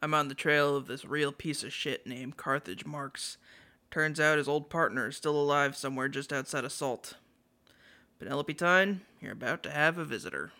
I'm on the trail of this real piece of shit named Carthage Marks. Turns out his old partner is still alive somewhere just outside of Salt. Penelope Tyne, you're about to have a visitor.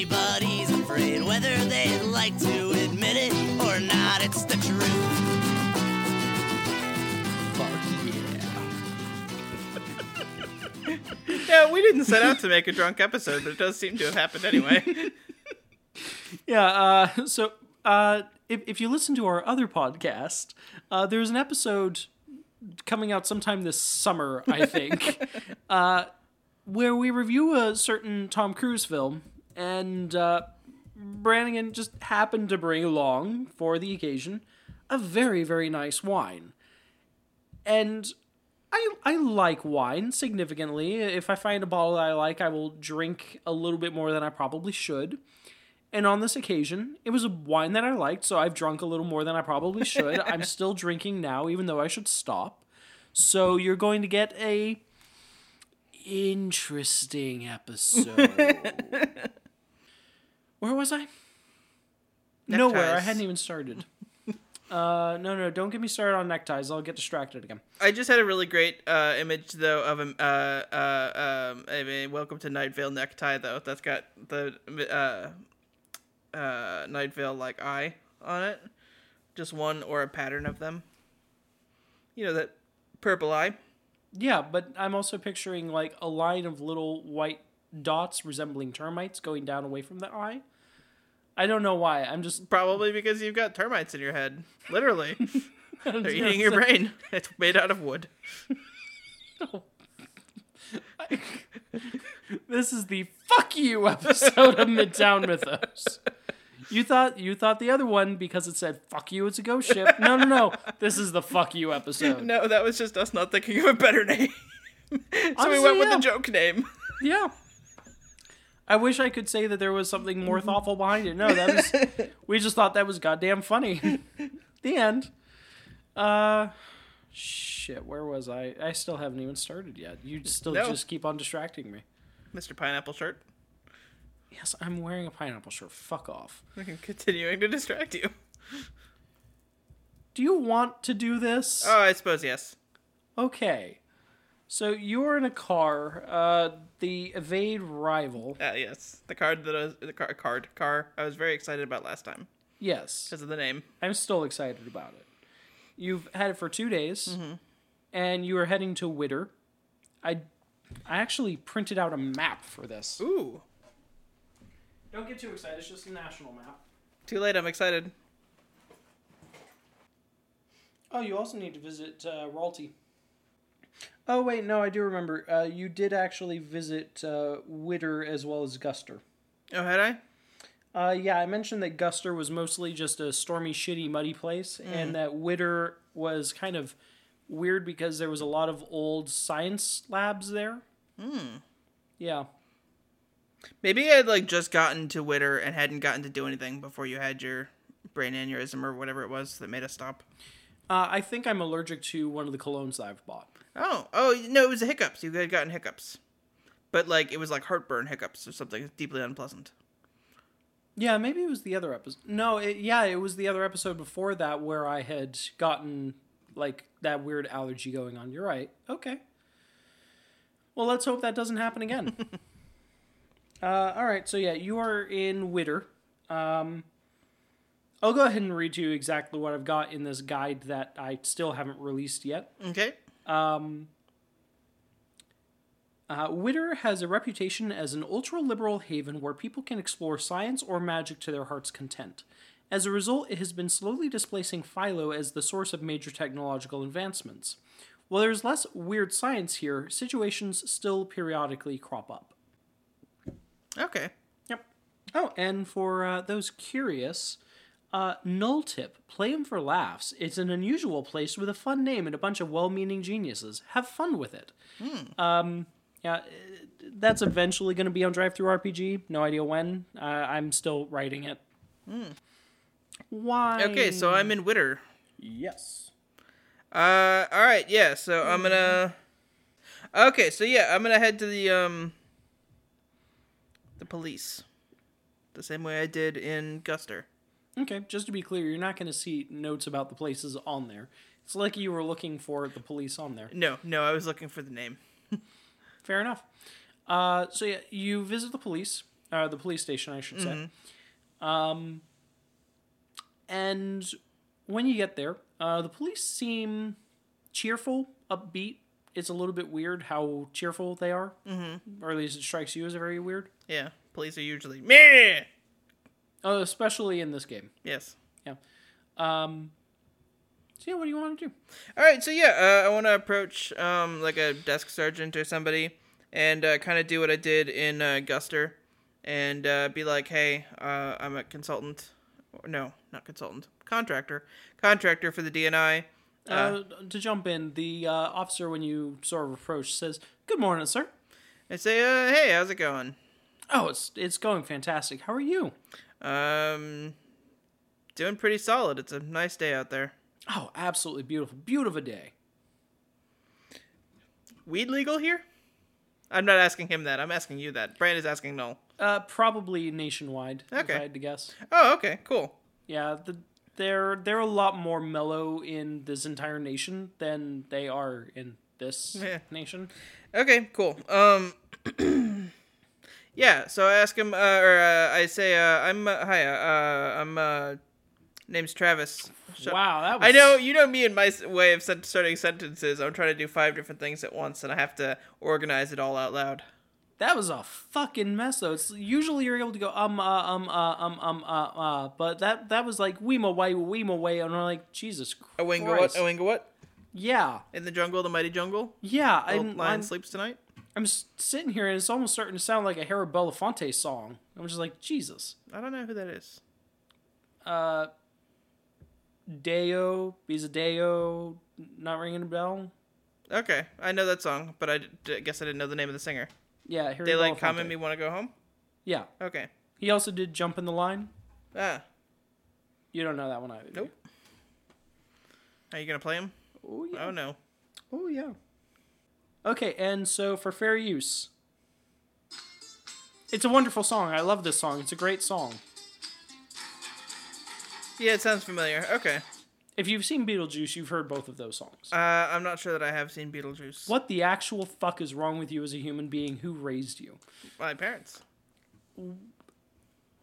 Everybody's afraid. Whether they like to admit it or not, it's the truth. Yeah, we didn't set out to make a drunk episode, but it does seem to have happened anyway. Yeah, uh, so uh, if, if you listen to our other podcast, uh, there's an episode coming out sometime this summer, I think, uh, where we review a certain Tom Cruise film, and uh, Brannigan just happened to bring along, for the occasion, a very, very nice wine. And I, I like wine significantly. If I find a bottle that I like, I will drink a little bit more than I probably should. And on this occasion, it was a wine that I liked, so I've drunk a little more than I probably should. I'm still drinking now, even though I should stop. So you're going to get a interesting episode. Where was I? Nowhere. I hadn't even started. Uh, no, no, don't get me started on neckties. I'll get distracted again. I just had a really great uh, image though of a uh, uh, um, I mean, welcome to Night Vale necktie though. That's got the uh, uh, Night Vale like eye on it. Just one or a pattern of them. You know that purple eye. Yeah, but I'm also picturing like a line of little white dots resembling termites going down away from the eye. I don't know why. I'm just Probably because you've got termites in your head. Literally, they're eating your brain. It's made out of wood. this is the fuck you episode of Midtown Mythos. You thought you thought the other one because it said fuck you, it's a ghost ship. No, no, no. This is the fuck you episode. No, that was just us not thinking of a better name. so we Honestly, went with yeah. the joke name. Yeah. I wish I could say that there was something more thoughtful behind it. No, that was we just thought that was goddamn funny. the end. Uh shit, where was I? I still haven't even started yet. You still No. just keep on distracting me. Mr. Pineapple Shirt. Yes, I'm wearing a pineapple shirt. Fuck off. I'm continuing to distract you. Do you want to do this? Oh, I suppose yes. Okay. So you're in a car, uh, the evade rival. Uh, yes, the card that I was the car, card car I was very excited about last time Yes, because of the name. I'm still excited about it. You've had it for two days, and you are heading to Witter. I, I actually printed out a map for this. Ooh, Don't get too excited. It's just a national map. too late. I'm excited. Oh, you also need to visit uh, Ralty. Oh wait, no, I do remember. Uh, you did actually visit uh, Witter as well as Guster. Oh, had I? Uh, yeah, I mentioned that Guster was mostly just a stormy, shitty, muddy place, and that Witter was kind of weird because there was a lot of old science labs there. Hmm. Yeah. Maybe I had like just gotten to Witter and hadn't gotten to do anything before you had your brain aneurysm or whatever it was that made us stop. Uh, I think I'm allergic to one of the colognes that I've bought. Oh, oh no, it was the hiccups. You had gotten hiccups, but like it was like heartburn hiccups or something deeply unpleasant. Yeah, maybe it was the other episode. No, it, yeah, it was the other episode before that where I had gotten like that weird allergy going on. You're right. Okay. Well, let's hope that doesn't happen again. uh, all right. So yeah, you are in Witter. Um, I'll go ahead and read to you exactly what I've got in this guide that I still haven't released yet. Okay. Uh, Witter has a reputation as an ultra liberal haven where people can explore science or magic to their heart's content. As a result, it has been slowly displacing Philo as the source of major technological advancements. While there's less weird science here, situations still periodically crop up. Okay. Yep. Oh, and for uh, those curious, Uh, Null Tip, play 'em for laughs. It's an unusual place with a fun name and a bunch of well-meaning geniuses. Have fun with it. Um, yeah, uh, that's eventually going to be on DriveThruRPG. No idea when. Uh, I'm still writing it. Why? Okay, so I'm in Witter. yes. Uh, all right, yeah. So I'm gonna. Okay, so yeah, I'm gonna head to the um. The police. The same way I did in Guster. Okay, just to be clear, you're not going to see notes about the places on there. It's like you were looking for the police on there. No, no, I was looking for the name. Fair enough. Uh, so yeah, you visit the police, uh, the police station, I should say. Um, and when you get there, uh, the police seem cheerful, upbeat. It's a little bit weird how cheerful they are, mm-hmm. or at least it strikes you as very weird, Yeah, police are usually meh. Uh, especially in this game. Yes. Yeah. Um, so yeah, what do you want to do? All right, so yeah, uh, I want to approach um like a desk sergeant or somebody, and uh, kind of do what I did in uh, Guster, and uh, be like, hey, uh, I'm a consultant. No, not consultant. Contractor. Contractor for the DNI. Uh, to jump in, the uh, officer, when you sort of approach, says, "Good morning, sir." I say, uh, hey, how's it going? Oh, it's it's going fantastic. How are you? Um, doing pretty solid. It's a nice day out there. Oh, absolutely beautiful, beautiful day. Weed legal here? I'm not asking him that. I'm asking you that. Brand is asking Null. Uh, probably nationwide. If Okay. I had to guess. Oh, okay, cool. Yeah, the, they're they're a lot more mellow in this entire nation than they are in this Yeah. nation. Okay, cool. Um, yeah. So I ask him, uh, or uh, I say, uh, I'm uh, hi, uh, I'm uh, name's Travis. Shut- Wow, that was I know you know me and my way of starting sentences. I'm trying to do five different things at once, and I have to organize it all out loud. that was a fucking mess though. It's usually you're able to go um uh um uh um um uh uh, but that that was like weema way weema way, and I'm like Jesus Christ. A winga what? A winga what? Yeah, In the jungle, the mighty jungle. yeah. I'm, lion I'm, sleeps tonight. I'm sitting here and it's almost starting to sound like a Harold Belafonte song. I'm just like Jesus. I don't know who that is. Uh, Deo, Bizadeo, not ringing a bell. Okay, I know that song, but I, d- d- guess I didn't know the name of the singer. Yeah, Harry Daylight Belafonte. come and me want to go home. Yeah, Okay. he also did Jump in the Line. Ah, You don't know that one either. Nope. are you gonna play him? Oh yeah. Oh no. Oh yeah. Okay, and so for fair use, it's a wonderful song. I love this song. It's a great song. Yeah, it sounds familiar. Okay. If you've seen Beetlejuice, you've heard both of those songs. Uh, I'm not sure that I have seen Beetlejuice. What the actual fuck is wrong with you as a human being? Who raised you? My parents.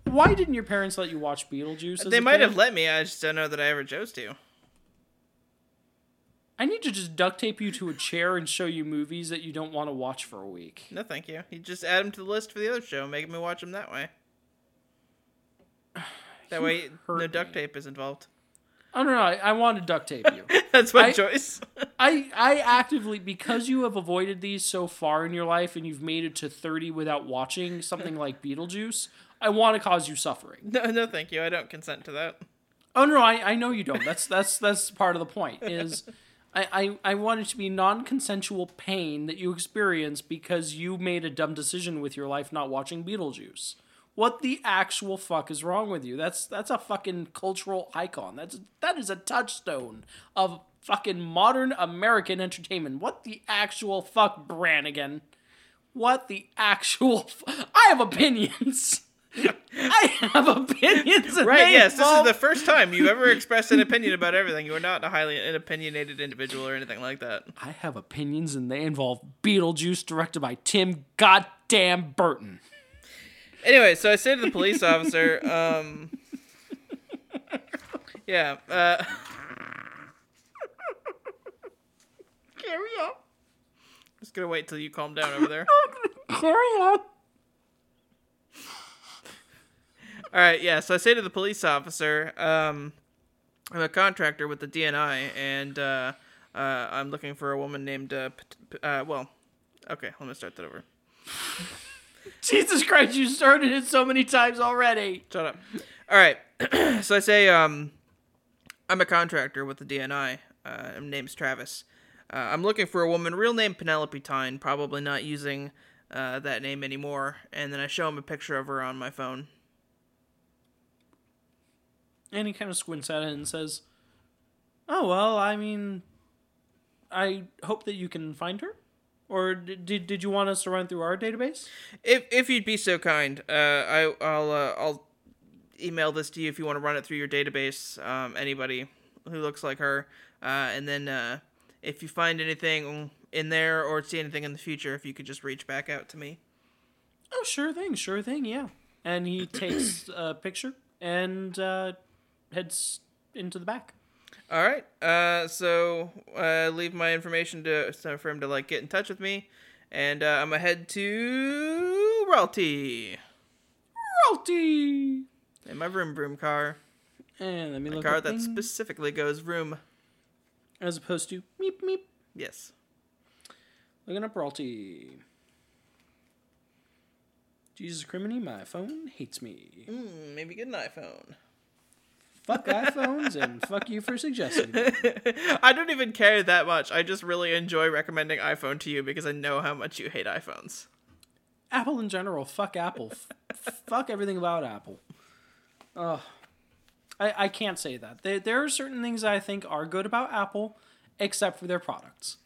Why didn't your parents let you watch Beetlejuice? They might kid? have let me. I just don't know that I ever chose to. I need to just duct tape you to a chair and show you movies that you don't want to watch for a week. No, thank you. You just add them to the list for the other show, making me watch them that way. That You way, no duct me. tape is involved. Oh no, no I, I want to duct tape you. That's my I- choice. I I actively because you have avoided these so far in your life and you've made it to 30 without watching something like Beetlejuice, I want to cause you suffering. no, no, thank you. I don't consent to that. Oh no, I, I know you don't. That's that's that's part of the point. Is I, I, I want it to be non-consensual pain that you experience because you made a dumb decision with your life not watching Beetlejuice. What the actual fuck is wrong with you? That's that's a fucking cultural icon. That's that is a touchstone of fucking modern American entertainment. What the actual fuck, Brannigan? What the actual? F- I have opinions. I have opinions. Right, yes, this is the first time you've ever expressed an opinion about everything. You are not a highly an opinionated individual or anything like that. I have opinions, and they involve Beetlejuice, directed by Tim Goddamn Burton. Anyway, so I say to the police officer, um, yeah, uh, Carry on. just gonna wait till you calm down over there. Carry on. All right, yeah. So I say to the police officer, um, I'm a contractor with the DNI, and uh, uh, I'm looking for a woman named. Uh, P- P- uh, well, okay, let me start that over. Jesus Christ, you started it so many times already. Shut up. All right. so I say, um, I'm a contractor with the DNI. Uh, my name's Travis. Uh, I'm looking for a woman, real name Penelope Tyne, probably not using uh, that name anymore. And then I show him a picture of her on my phone. And he kind of squints at it and says, "Oh well, I mean, I hope that you can find her. Or did did, you want us to run through our database? If if you'd be so kind, uh, I I'll uh, I'll email this to you if you want to run it through your database. Um, anybody who looks like her, uh, and then uh, if you find anything in there or see anything in the future, if you could just reach back out to me. Oh, sure thing, sure thing, yeah." And he takes a picture and uh, heads into the back. All right. Uh, so uh, leave my information to so for him to like get in touch with me, and uh, I'm gonna head to Ralty Royalty. in my room, vroom car, And let me a look car up that things, specifically goes room. as opposed to meep meep. Yes. Looking up royalty. Jesus criminy, my phone hates me. Mm, maybe get an iPhone. Fuck iPhones and fuck you for suggesting them. I don't even care that much. I just really enjoy recommending iPhone to you because I know how much you hate iPhones. Apple in general, fuck Apple. F- fuck everything about Apple. Ugh. I, I can't say that. There, there are certain things I think are good about Apple, except for their products.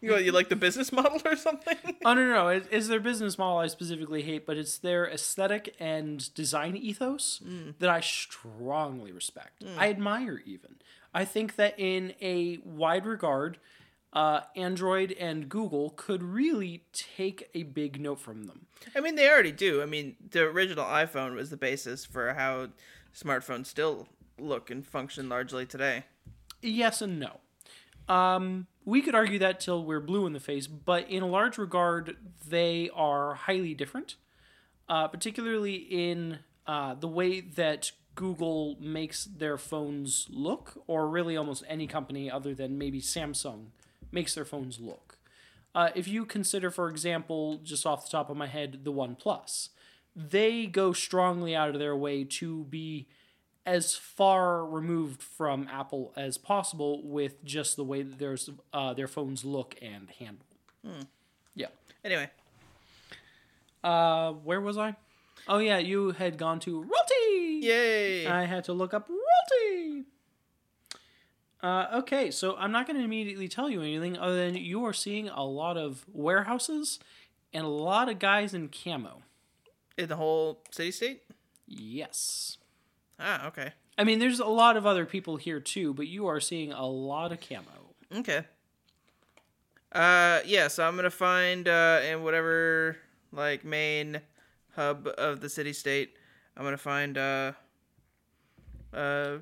You you like the business model or something? oh, no, no, no. It, it's their business model I specifically hate, but it's their aesthetic and design ethos that I strongly respect. I admire, even. I think that in a wide regard, uh, Android and Google could really take a big note from them. I mean, they already do. I mean, the original iPhone was the basis for how smartphones still look and function largely today. Yes and no. Um, we could argue that till we're blue in the face, but in a large regard, they are highly different, uh, particularly in uh, the way that Google makes their phones look, or really almost any company other than maybe Samsung makes their phones look. Uh, if you consider, for example, just off the top of my head, the OnePlus, they go strongly out of their way to be as far removed from Apple as possible with just the way that there's uh, their phones look and handle. Yeah. Anyway, Uh, where was I? Oh yeah, you had gone to Royalty. yay! I had to look up Royalty. Uh, okay, so I'm not going to immediately tell you anything other than you are seeing a lot of warehouses and a lot of guys in camo. In the whole city state? Yes. Ah, okay. I mean, there's a lot of other people here too, but you are seeing a lot of camo. Okay. Uh, yeah. So I'm gonna find uh in whatever like main hub of the city state. I'm gonna find uh uh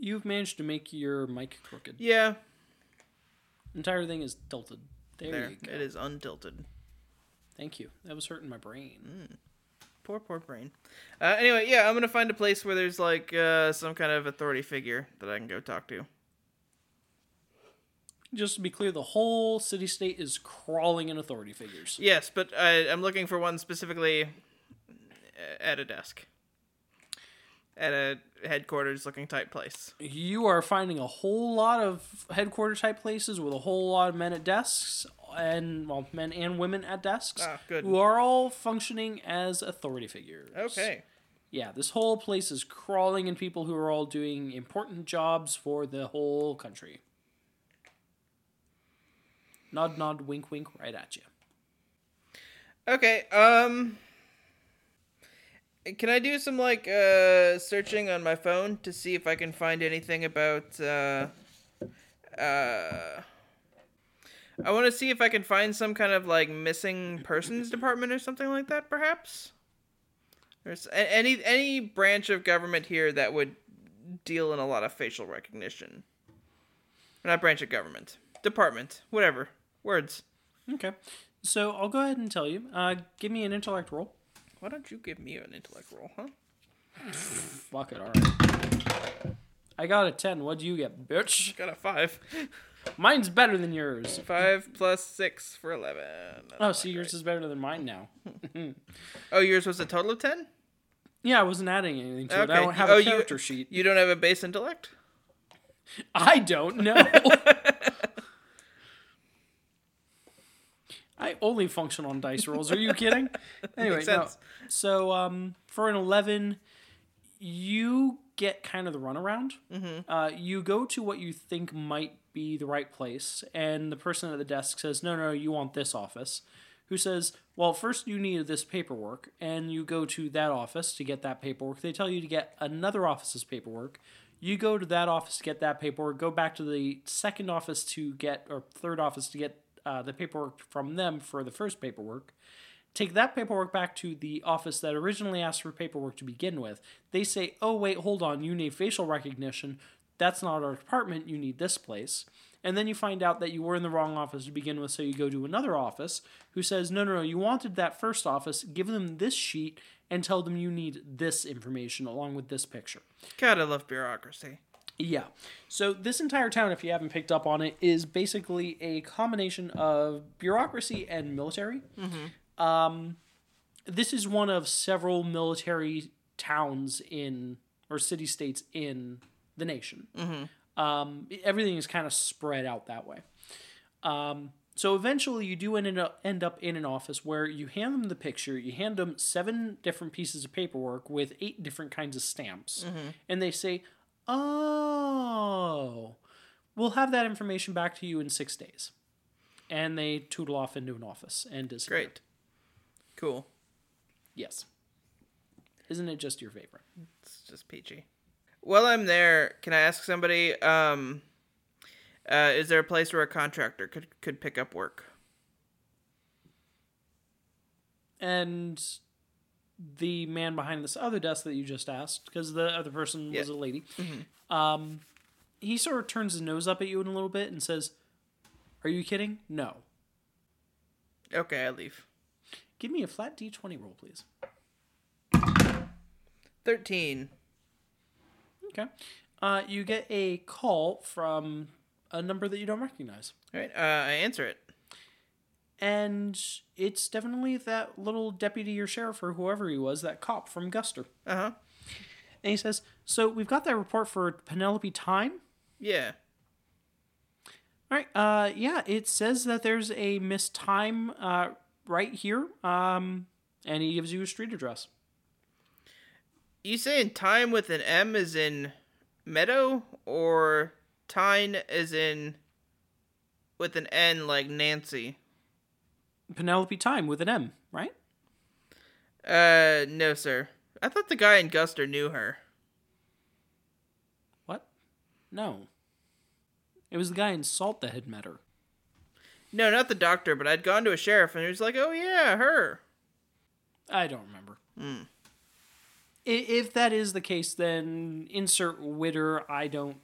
You've managed to make your mic crooked. yeah Entire thing is tilted. There, there you go. it is untilted. Thank you. That was hurting my brain. Poor poor brain. Uh, anyway, yeah, I'm gonna find a place where there's like uh some kind of authority figure that I can go talk to. Just to be clear, the whole city state is crawling in authority figures. Yes, but I, I'm looking for one specifically uh, at a desk. At a headquarters looking type place. You are finding a whole lot of headquarters type places with a whole lot of men at desks and well, men and women at desks Ah, good. who are all functioning as authority figures. Okay. Yeah, this whole place is crawling in people who are all doing important jobs for the whole country. Nod, nod, wink, wink, right at you. Okay, um can I do some like uh searching on my phone to see if I can find anything about uh uh I want to see if I can find some kind of like missing persons department or something like that perhaps. There's any any branch of government here that would deal in a lot of facial recognition. Not branch of government. Department, whatever. Words. Okay. So I'll go ahead and tell you. Uh, give me an intellect roll. Why don't you give me an intellect roll, huh? Fuck it, alright. I got a 10. What'd you get, bitch? Got a five. Mine's better than yours. Five plus six for eleven. That's Oh, so yours great. is better than mine now. Oh, yours was a total of ten. Yeah, I wasn't adding anything to it. I Okay. don't have Oh, a you- sheet. You don't have a base intellect. I don't know. I only function on dice rolls. Are you kidding? Anyway, no. So um, for an eleven, you get kind of the runaround. Mm-hmm. Uh, you go to what you think might be the right place, and the person at the desk says, "No, no, you want this office." Who says, "Well, first you need this paperwork," and you go to that office to get that paperwork. They tell you to get another office's paperwork. You go to that office to get that paperwork. Go back to the second office to get, or third office to get uh, the paperwork from them for the first paperwork take that paperwork back to the office that originally asked for paperwork to begin with. They say, oh, wait, hold on, you need facial recognition. That's not our department, you need this place. And then you find out that you were in the wrong office to begin with, so you go to another office who says, no, no, no, you wanted that first office, give them this sheet and tell them you need this information along with this picture. God, I love bureaucracy. Yeah. So this entire town, if you haven't picked up on it, is basically a combination of bureaucracy and military. Um, this is one of several military towns in or city states in the nation. Um, everything is kind of spread out that way. Um, so eventually, you do end up end up in an office where you hand them the picture. You hand them seven different pieces of paperwork with eight different kinds of stamps, and they say, "Oh, we'll have that information back to you in six days." And they tootle off into an office and disappear. Great. Cool. Yes. Isn't it just your favorite? It's just peachy. While I'm there, can I ask somebody? Um, uh, is there a place where a contractor could could pick up work? And the man behind this other desk that you just asked, because the other person was a lady, um, he sort of turns his nose up at you in a little bit and says, Are you kidding? No. Okay, I leave. Give me a flat d20 roll, please. Thirteen. Okay. Uh, you get a call from a number that you don't recognize. All right. Uh, I answer it. And it's definitely that little deputy or sheriff or whoever he was, that cop from Guster. Uh huh. And he says, So we've got that report for Penelope Time. Yeah. All right. Uh, yeah, it says that there's a Miss Time uh, right here. Um, and he gives you a street address. You saying time with an M is in meadow or Tyne is in with an N like Nancy? Penelope Time with an M, right? Uh, no, sir. I thought the guy in Guster knew her. What? No. It was the guy in Salt that had met her. No, not the doctor, but I'd gone to a sheriff and he was like, "Oh yeah, her." I don't remember. I If that is the case, then insert Witter. I don't.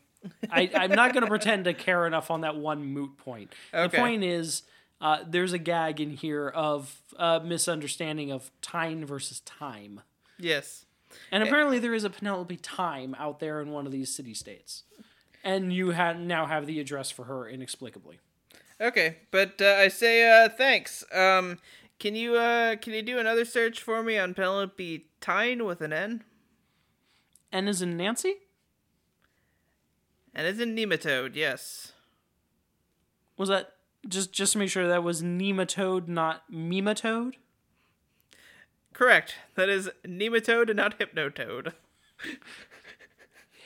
I, I'm not going to pretend to care enough on that one moot point. Okay. The point is, uh, there's a gag in here of a misunderstanding of time versus time. Yes. And apparently, there is a Penelope Time out there in one of these city states. And you ha- now have the address for her inexplicably. Okay, but uh, I say uh thanks. Um, can you uh can you do another search for me on Penelope Tyne with an N? N is in Nancy? And is in nematode. Yes. Was that just just to make sure that was nematode, not mematode? Correct. That is nematode and not hypnotoad.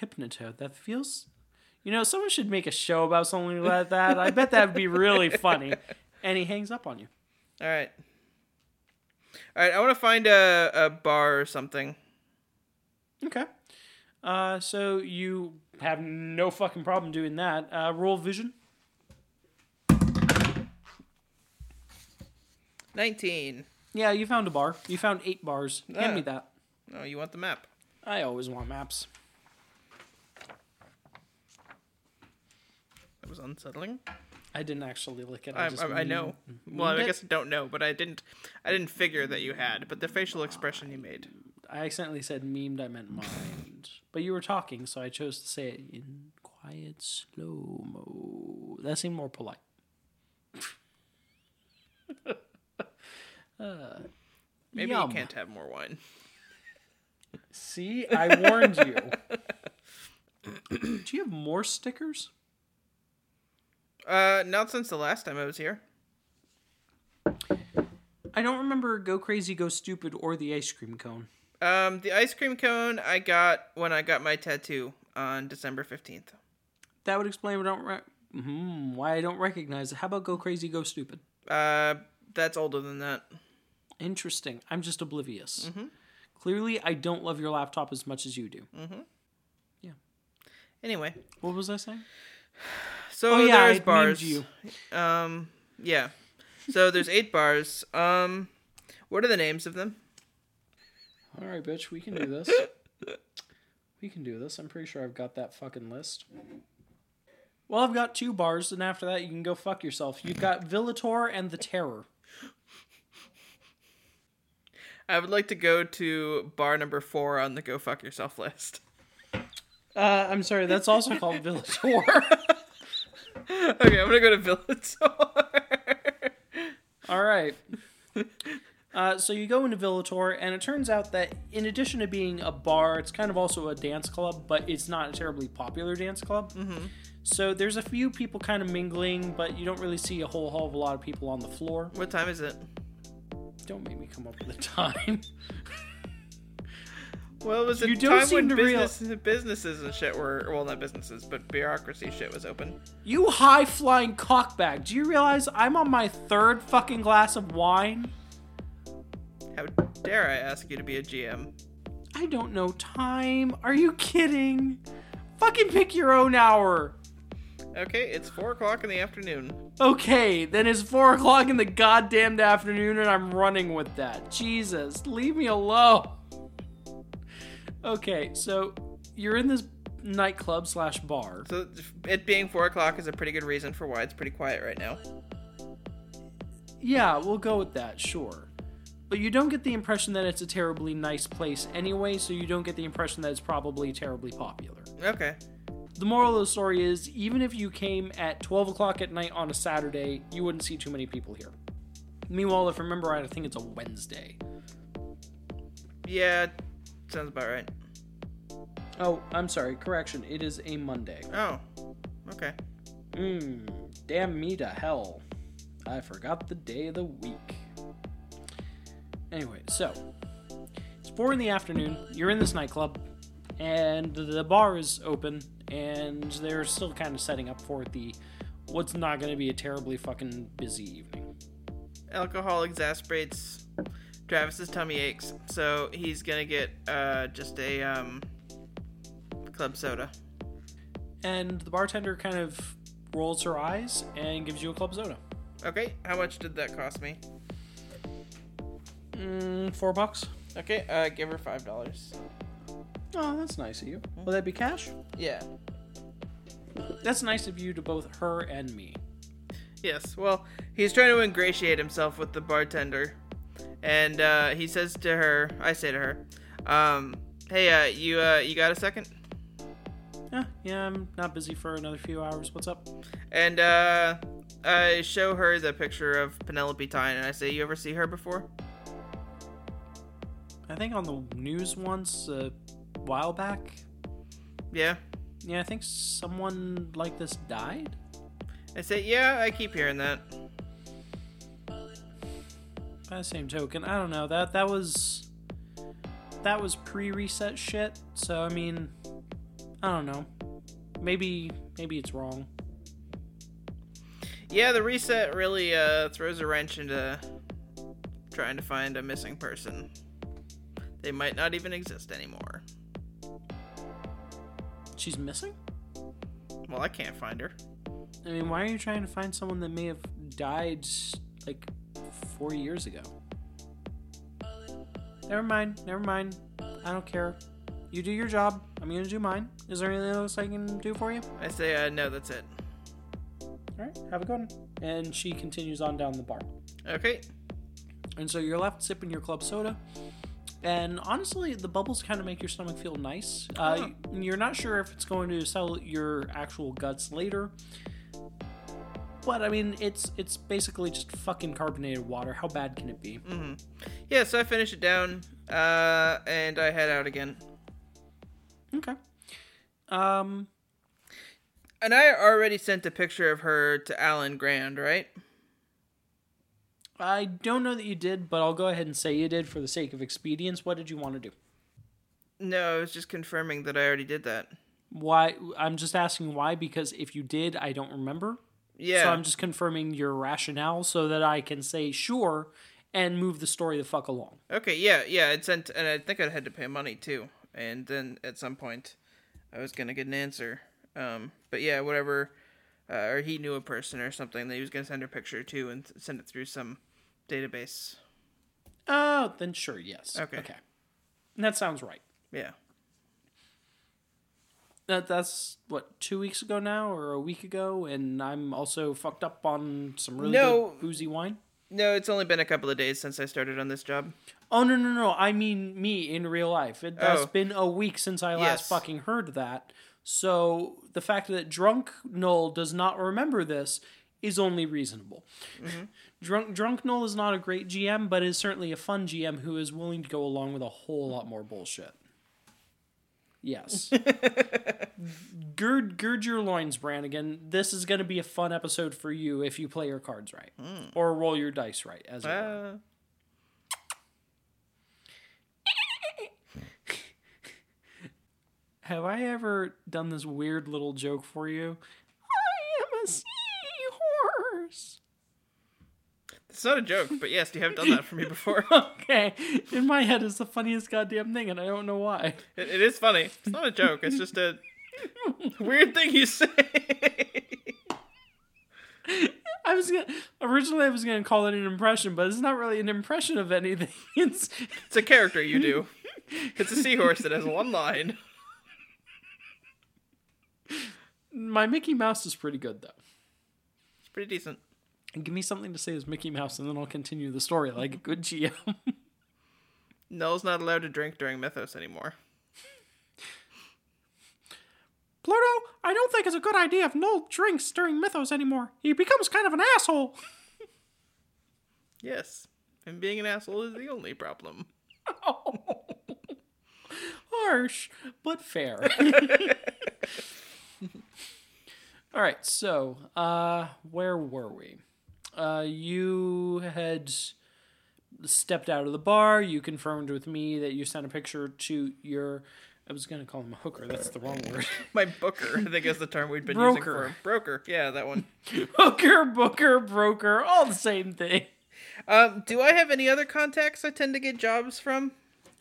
Hypnotode. That feels. You know, someone should make a show about something like that. I bet that would be really funny. And he hangs up on you. All right. All right. I want to find a a bar or something. Okay. Uh, so you have no fucking problem doing that. Uh, roll vision. Nineteen. Yeah, you found a bar. You found eight bars. Hand me Ah. that. Oh, you want the map? I always want maps. That was unsettling. I didn't actually look at it. I, I, I, I know. Well, I guess I don't know, but I didn't. I didn't figure that you had. But the facial expression you made. I accidentally said memed, I meant mind. but you were talking, so I chose to say it in quiet, slow mo. that seemed more polite. Maybe Yum. you can't have more wine. See, I warned you. Do you have more stickers? Uh, not since the last time I was here. I don't remember Go Crazy, Go Stupid or the ice cream cone. Um, the ice cream cone I got when I got my tattoo on December fifteenth. That would explain what I don't re- hmm, why I don't recognize it. How about Go Crazy, Go Stupid? Uh, that's older than that. Interesting. I'm just oblivious. Mm-hmm. Clearly, I don't love your laptop as much as you do. Mm-hmm. Yeah. Anyway, What was I saying? so Oh, yeah, there's bars. you. Um, yeah. So there's eight bars. Um, what are the names of them? All right, bitch, we can do this. we can do this. I'm pretty sure I've got that fucking list. Well, I've got two bars, and after that, you can go fuck yourself. You've got Villator and the Terror. I would like to go to bar number four on the go fuck yourself list. Uh, I'm sorry, that's also called Villator. Okay, I'm gonna go to Villator. All right. Uh, so you go into Villator, and it turns out that in addition to being a bar, it's kind of also a dance club, but it's not a terribly popular dance club. Mm-hmm. So there's a few people kind of mingling, but you don't really see a whole hell of a lot of people on the floor. what time is it? Don't make me come up with a time. Well, it was a don't time seem when to real- businesses and shit were well, not businesses, but bureaucracy shit was open. You high flying cockbag. Do you realize I'm on my third fucking glass of wine? How dare I ask you to be a GM? I don't know time. Are you kidding? Fucking pick your own hour. Okay, it's four o'clock in the afternoon. Okay, then it's four o'clock in the goddamned afternoon and I'm running with that. Jesus, leave me alone. Okay, so you're in this nightclub slash bar. So it being four o'clock is a pretty good reason for why it's pretty quiet right now. Yeah, we'll go with that, sure. But you don't get the impression that it's a terribly nice place anyway, so you don't get the impression that it's probably terribly popular. Okay. The moral of the story is even if you came at 12 o'clock at night on a Saturday, you wouldn't see too many people here. Meanwhile, if I remember right, I think it's a Wednesday. Yeah, sounds about right. Oh, I'm sorry, correction. It is a Monday. Oh, okay. Mmm, damn me to hell. I forgot the day of the week. Anyway, so it's four in the afternoon. You're in this nightclub, and the bar is open, and they're still kind of setting up for the what's not going to be a terribly fucking busy evening. Alcohol exasperates Travis's tummy aches, so he's gonna get uh just a um club soda. And the bartender kind of rolls her eyes and gives you a club soda. Okay, how much did that cost me? Mm, four bucks. Okay, uh, give her five dollars. Oh, that's nice of you. Will that be cash? Yeah. That's nice of you to both her and me. Yes. Well, he's trying to ingratiate himself with the bartender, and uh, he says to her, I say to her, um, "Hey, uh, you uh, you got a second? Yeah, yeah, I'm not busy for another few hours. What's up? And uh, I show her the picture of Penelope Tyne, and I say, "You ever see her before?" I think on the news once a while back. Yeah. Yeah, I think someone like this died. I say, "Yeah, I keep hearing that." By the same token, I don't know that that was that was pre-reset shit. So I mean, I don't know. Maybe maybe it's wrong. Yeah, the reset really uh, throws a wrench into trying to find a missing person. They might not even exist anymore. She's missing. Well, I can't find her. I mean, why are you trying to find someone that may have died like four years ago? Never mind. Never mind. I don't care. You do your job. I'm gonna do mine. Is there anything else I can do for you? I say, uh, no, that's it. All right, have a good one. And she continues on down the bar. Okay. And so you're left sipping your club soda. And honestly, the bubbles kind of make your stomach feel nice. Uh, Huh. You're not sure if it's going to sell your actual guts later. but I mean, it's it's basically just fucking carbonated water. How bad can it be? Mm-hmm. Yeah, so I finish it down, uh, and I head out again. Okay. Um. And I already sent a picture of her to Alan Grand, right? I don't know that you did, but I'll go ahead and say you did for the sake of expedience. What did you want to do? No, I was just confirming that I already did that. Why? I'm just asking why because if you did, I don't remember. Yeah. So I'm just confirming your rationale so that I can say sure and move the story the fuck along. Okay, yeah, yeah, it sent, and I think I had to pay money too. And then at some point, I was gonna get an answer. Um, but yeah, whatever. Uh, or he knew a person or something that he was gonna send her a picture to and send it through some database. Oh, then sure, yes. Okay. Okay. That sounds right. Yeah. That that's what two weeks ago now or a week ago, and I'm also fucked up on some really No. good boozy wine. No, it's only been a couple of days since I started on this job. Oh no no no! I mean me in real life. It has Oh. been a week since I last Yes. fucking heard that. So the fact that drunk Null does not remember this is only reasonable. Drunk drunk Null is not a great GM, but is certainly a fun GM who is willing to go along with a whole lot more bullshit. Yes. gird gird your loins, Brannigan. This is going to be a fun episode for you if you play your cards right or roll your dice right, as it were. Uh, Have I ever done this weird little joke for you? I am a seahorse. it's not a joke, but yes, you have done that for me before. Okay, in my head, it's the funniest goddamn thing, and I don't know why. It, it is funny. It's not a joke. It's just a weird thing you say. I was gonna originally I was gonna call it an impression, but it's not really an impression of anything. It's It's a character you do. It's a seahorse that has one line. My Mickey Mouse is pretty good though. It's pretty decent. Give me something to say as Mickey Mouse, and then I'll continue the story like a good GM. Null's not allowed to drink during Mythos anymore. Pluto, I don't think it's a good idea if Null drinks during Mythos anymore. He becomes kind of an asshole. Yes. And being an asshole is the only problem. Harsh, but fair. All right, so uh, where were we? Uh, you had stepped out of the bar. You confirmed with me that you sent a picture to your. I was gonna call him a hooker. That's the wrong word. My booker, I think is the term we'd been Broker. using for him. Broker. Yeah, that one. hooker, booker, broker, all the same thing. Um, do I have any other contacts I tend to get jobs from?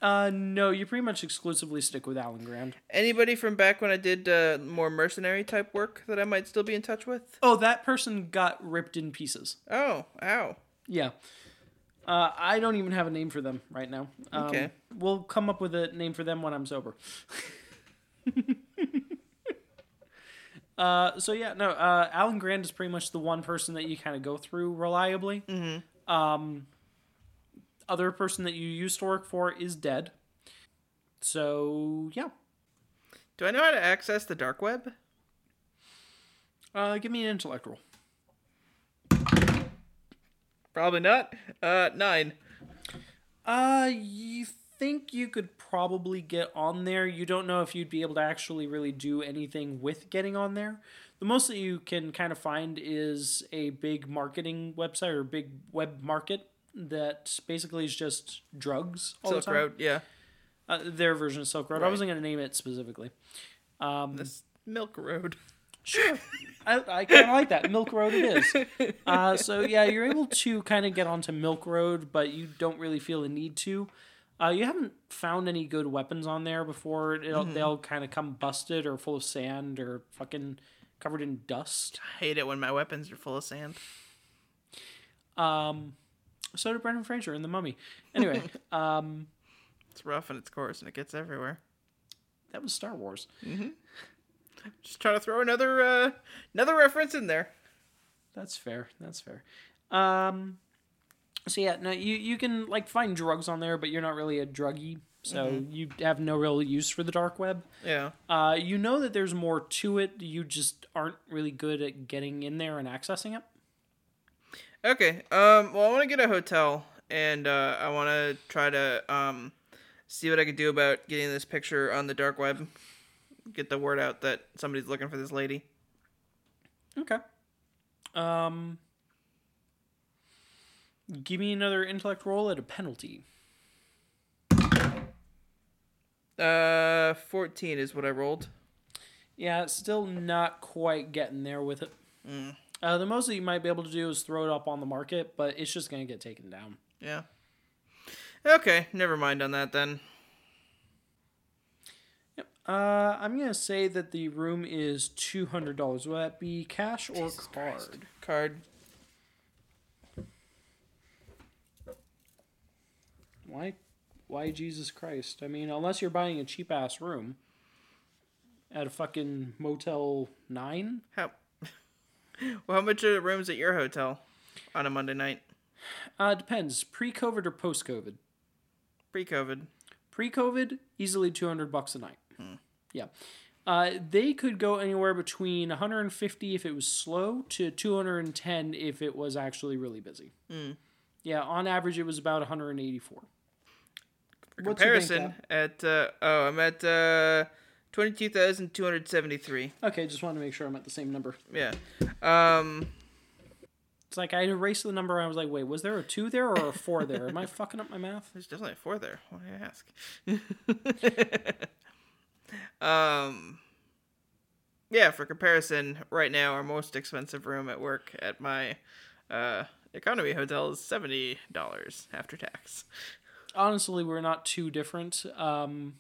Uh, no, you pretty much exclusively stick with Alan Grand. Anybody from back when I did uh, more mercenary type work that I might still be in touch with? Oh, that person got ripped in pieces. Oh, ow. Yeah. Uh, I don't even have a name for them right now. Um, Okay. We'll come up with a name for them when I'm sober. uh, so yeah, no. Uh, Alan Grand is pretty much the one person that you kind of go through reliably. Mm-hmm. Um, other person that you used to work for is dead. So yeah. Do I know how to access the dark web? Uh, give me an intellect roll. Probably not. Uh, nine. Uh, you think you could probably get on there. You don't know if you'd be able to actually really do anything with getting on there. The most that you can kind of find is a big marketing website or big web market that basically is just drugs all Silk the time. Road. Yeah. Uh, their version of Silk Road. I wasn't going to name it specifically. This Milk Road. Sure. I, I kind of like that. Milk Road it is. Uh, so, yeah, you're able to kind of get onto Milk Road, but you don't really feel the need to. Uh, you haven't found any good weapons on there before. It'll, They'll kind of come busted or full of sand or fucking covered in dust. I hate it when my weapons are full of sand. Um, so did Brendan Fraser in The Mummy. Anyway, um, It's rough and its coarse and it gets everywhere. that was Star Wars. Mm-hmm. Just trying to throw another uh, another reference in there. That's fair. That's fair. Um, so yeah, no, you you can like find drugs on there, but you're not really a druggy. so you have no real use for the dark web. Yeah. Uh, you know that there's more to it. You just aren't really good at getting in there and accessing it. Okay. Um. Well, I want to get a hotel, and uh, I want to try to um, see what I could do about getting this picture on the dark web. Get the word out that somebody's looking for this lady. Okay. Um, give me another intellect roll at a penalty. Uh, fourteen is what I rolled. Yeah, still not quite getting there with it. Uh, the most that you might be able to do is throw it up on the market, but it's just going to get taken down. Yeah. Okay. Never mind on that then. Uh, I'm going to say that the room is $200. Will that be cash or card? Card. Why? Why Jesus Christ? I mean, unless you're buying a cheap ass room at a fucking Motel 9. How? Well, how much are the rooms at your hotel on a Monday night? Uh, depends. Pre COVID or post COVID? Pre-COVID. Pre COVID, easily 200 bucks a night. Yeah. Uh, they could go anywhere between 150 if it was slow to 210 if it was actually really busy. Yeah, on average, it was about 184. For What's comparison, at uh, oh, I'm at uh, twenty-two thousand two hundred seventy-three. Okay, just wanted to make sure I'm at the same number. Yeah. Um. It's like I erased the number. I was like, wait, was there a two there or a four there? Am I fucking up my math? There's definitely a four there. Why do you ask? um. Yeah, for comparison, right now our most expensive room at work at my uh, economy hotel is seventy dollars after tax. honestly, we're not too different. Um,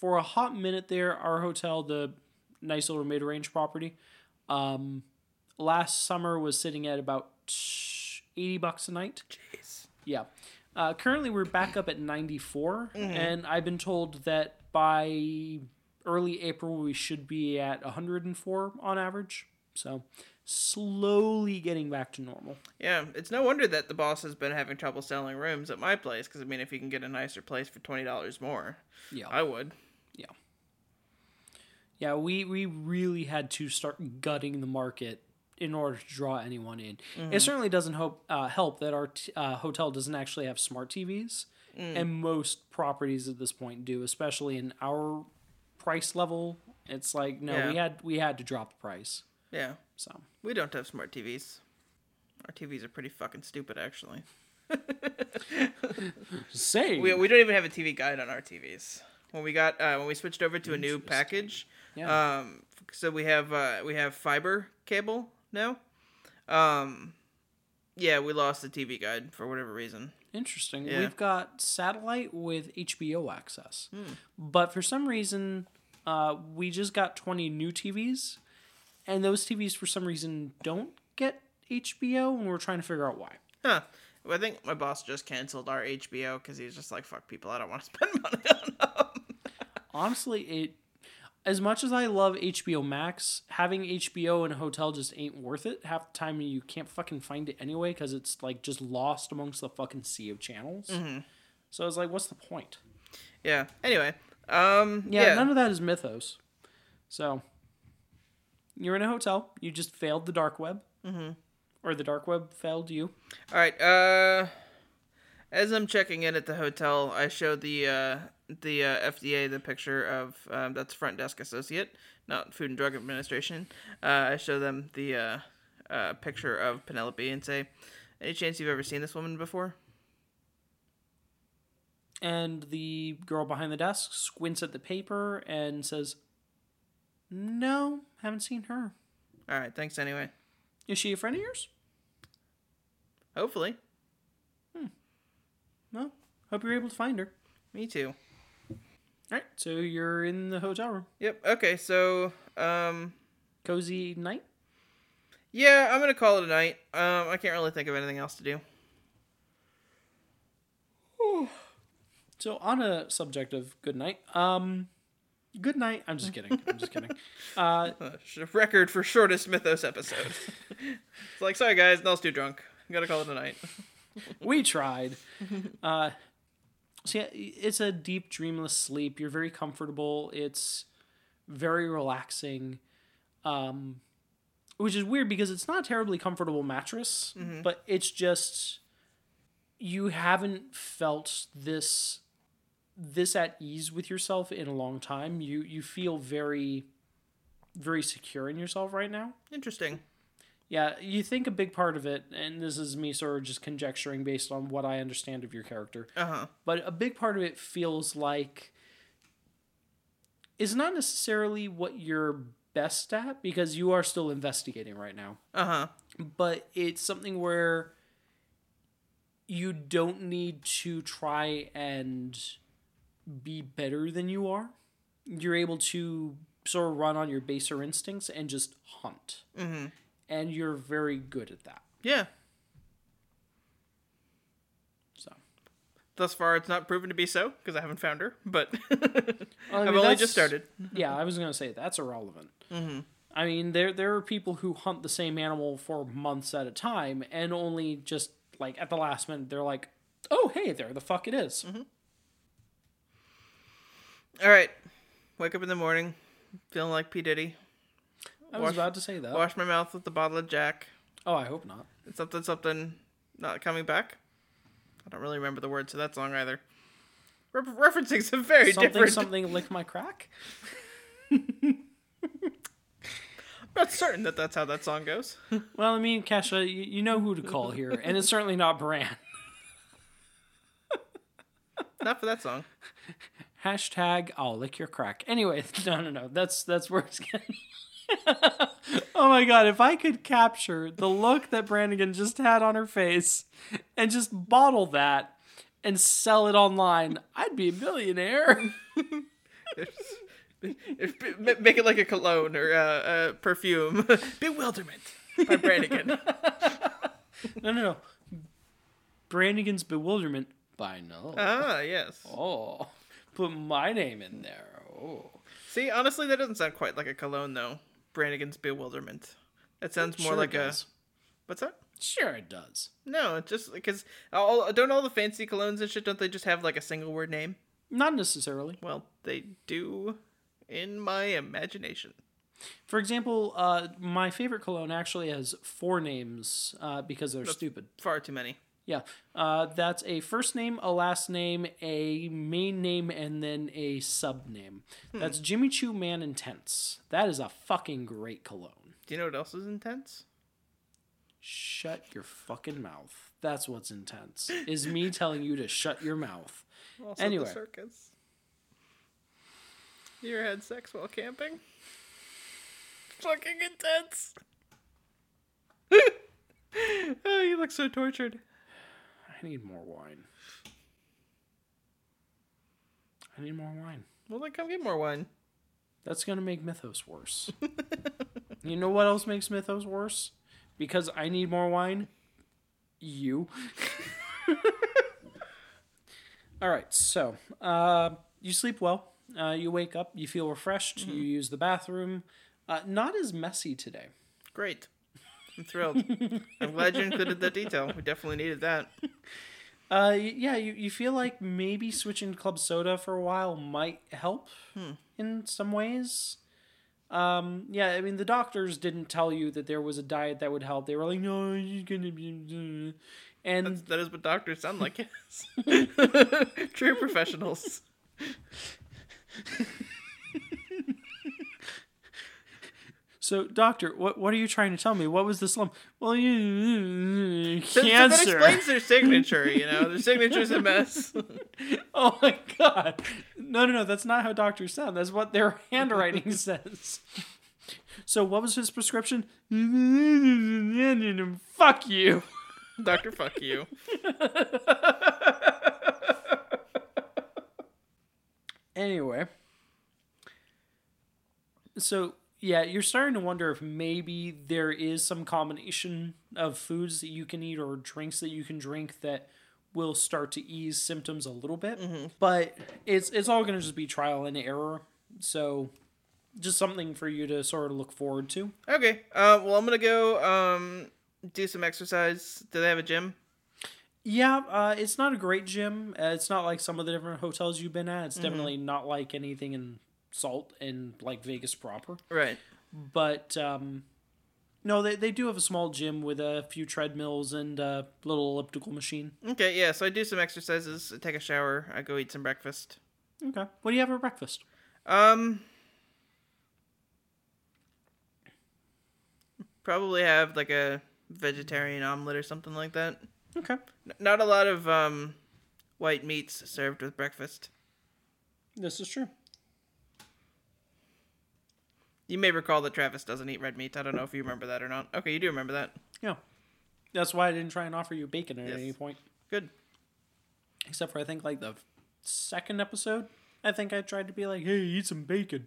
for a hot minute there, our hotel, the nice little mid range property, um, last summer was sitting at about 80 bucks a night. Jeez. Yeah. Uh, currently, we're back up at 94, and I've been told that by early April, we should be at 104 on average. So, slowly getting back to normal. Yeah, it's no wonder that the boss has been having trouble selling rooms at my place. Because I mean, if you can get a nicer place for twenty dollars more, Yeah. I would. Yeah, we, we really had to start gutting the market in order to draw anyone in. It certainly doesn't hope, uh, help that our t- uh, hotel doesn't actually have smart TVs, and most properties at this point do, especially in our price level. It's like no, we had we had to drop the price. Yeah, So we don't have smart TVs. Our TVs are pretty fucking stupid, actually. say We, we don't even have a TV guide on our TVs. When we got uh, when we switched over to a new package, Yeah. um, so we have uh, we have fiber cable now. Um, yeah, we lost the TV guide for whatever reason. Interesting. Yeah. We've got satellite with HBO access, but for some reason, uh, we just got twenty new TVs, and those TVs for some reason don't get HBO, and we're trying to figure out why. Huh. I think my boss just canceled our HBO because he's just like, "Fuck people, I don't want to spend money on them." Honestly, it as much as I love HBO Max, having HBO in a hotel just ain't worth it. Half the time you can't fucking find it anyway because it's like just lost amongst the fucking sea of channels. So I was like, what's the point? Yeah. Anyway, um, Yeah, yeah, none of that is mythos. So you're in a hotel. You just failed the dark web, mm-hmm. or the dark web failed you. All right. Uh, as I'm checking in at the hotel, I show the uh, the uh, FDA the picture of um, that's front desk associate, not Food and Drug Administration. Uh, I show them the uh, uh, picture of Penelope and say, "Any chance you've ever seen this woman before?" And the girl behind the desk squints at the paper and says, "No, haven't seen her. All right. Thanks. Anyway. Is she a friend of yours? Hopefully. No. Hope you're able to find her. Me too. All right. So you're in the hotel room. Yep. Okay. So, um, Cozy night. yeah, I'm gonna call it a night. Um, I can't really think of anything else to do. So on a subject of good night, um, good night. I'm just kidding. I'm just kidding. Uh, record for shortest Mythos episode. it's like, sorry guys, Nell's too drunk. Gotta call it a night. we tried. Uh, So yeah, it's a deep, dreamless sleep. You're very comfortable. It's very relaxing, um, which is weird because it's not a terribly comfortable mattress, but it's just you haven't felt this this at ease with yourself in a long time. You you feel very very secure in yourself right now. Interesting. Yeah, you think a big part of it, and this is me sort of just conjecturing based on what I understand of your character, Uh huh. but a big part of it feels like is not necessarily what you're best at because you are still investigating right now, Uh huh. but it's something where you don't need to try and be better than you are. You're able to sort of run on your baser instincts and just hunt. Mm-hmm. And you're very good at that. Yeah. So Thus far, it's not proven to be so because I haven't found her, but I I've mean, only just started. Yeah, I was gonna say that's irrelevant. Mm-hmm. I mean, there there are people who hunt the same animal for months at a time, and only just like at the last minute they're like, "Oh, hey, there the fuck it is." All right. Wake up in the morning, feeling like P Diddy. I was Wash- about to say that. Wash my mouth with the bottle of Jack. Oh, I hope not. It's something something not coming back. I don't really remember the words to that song either. Re- referencing some very something different. something lick my crack. I'm not certain that that's how that song goes. Well, I mean, Kesha, you, you know who to call here, and it's certainly not Bran. not for that song. Hashtag I'll lick your crack. Anyway, no, no, no. That's that's where it's getting. oh my god! If I could capture the look that Brannigan just had on her face, and just bottle that and sell it online, I'd be a millionaire. Make it like a cologne or a, uh, perfume. Bewilderment by Brannigan. no, no, no. Brannigan's bewilderment by no. ah, yes. oh, put my name in there. Oh. See, honestly, that doesn't sound quite like a cologne, though. Brannigan's bewilderment. That sounds more Sure like it a. does. What's that? Sure, it does. No, it's just because all don't all the fancy colognes and shit don't they just have like a single word name? Not necessarily. Well, they do, in my imagination. For example, uh, my favorite cologne actually has four names uh, because they're stupid. Far too many. Yeah, uh, that's a first name, a last name, a main name, and then a sub name. That's Jimmy Choo Man Intense. That is a fucking great cologne. Do you know what else is intense? Shut your fucking mouth. That's what's intense. Is me telling you to shut your mouth. Also Anyway. the circus. You ever had sex while camping? Fucking intense. oh, you look so tortured. I need more wine. I need more wine. Well, then come get more wine. That's gonna make Mythos worse. you know what else makes Mythos worse? Because I need more wine. You. All right, so uh, you sleep well. Uh, you wake up. You feel refreshed. You use the bathroom. Uh, not as messy today. Great. I'm thrilled. I'm glad you included that detail. We definitely needed that. Uh, yeah, you, you feel like maybe switching to club soda for a while might help in some ways. Um, yeah, I mean the doctors didn't tell you that there was a diet that would help. They were like, no, you're gonna be, and That is what doctors sound like. Yes. True professionals. So doctor, what what are you trying to tell me? What was the slump? Well, you so that cancer. explains their signature, you know. Their signature's a mess. Oh my god. No, no, no, that's not how doctors sound. That's what their handwriting says. So what was his prescription? Fuck you. Doctor, fuck you. Anyway. So yeah, you're starting to wonder if maybe there is some combination of foods that you can eat or drinks that you can drink that will start to ease symptoms a little bit. But it's it's all gonna just be trial and error. So just something for you to sort of look forward to. Okay. Uh, well, I'm gonna go um do some exercise. Do they have a gym? Yeah, uh, it's not a great gym. Uh, it's not like some of the different hotels you've been at. It's definitely not like anything in Salt in like Vegas proper. Right. But um, no, they they do have a small gym with a few treadmills and a little elliptical machine. Okay, yeah, so I do some exercises, I take a shower, I go eat some breakfast. Okay, what do you have for breakfast? Um probably have like a vegetarian omelet or something like that. Okay, N- not a lot of um white meats served with breakfast. this is true. You may recall that Travis doesn't eat red meat. I don't know if you remember that or not. Okay, you do remember that. Yeah, that's why I didn't try and offer you bacon at Yes. any point, Good. except for I think like the second episode. I think I tried to be like, "Hey, eat some bacon,"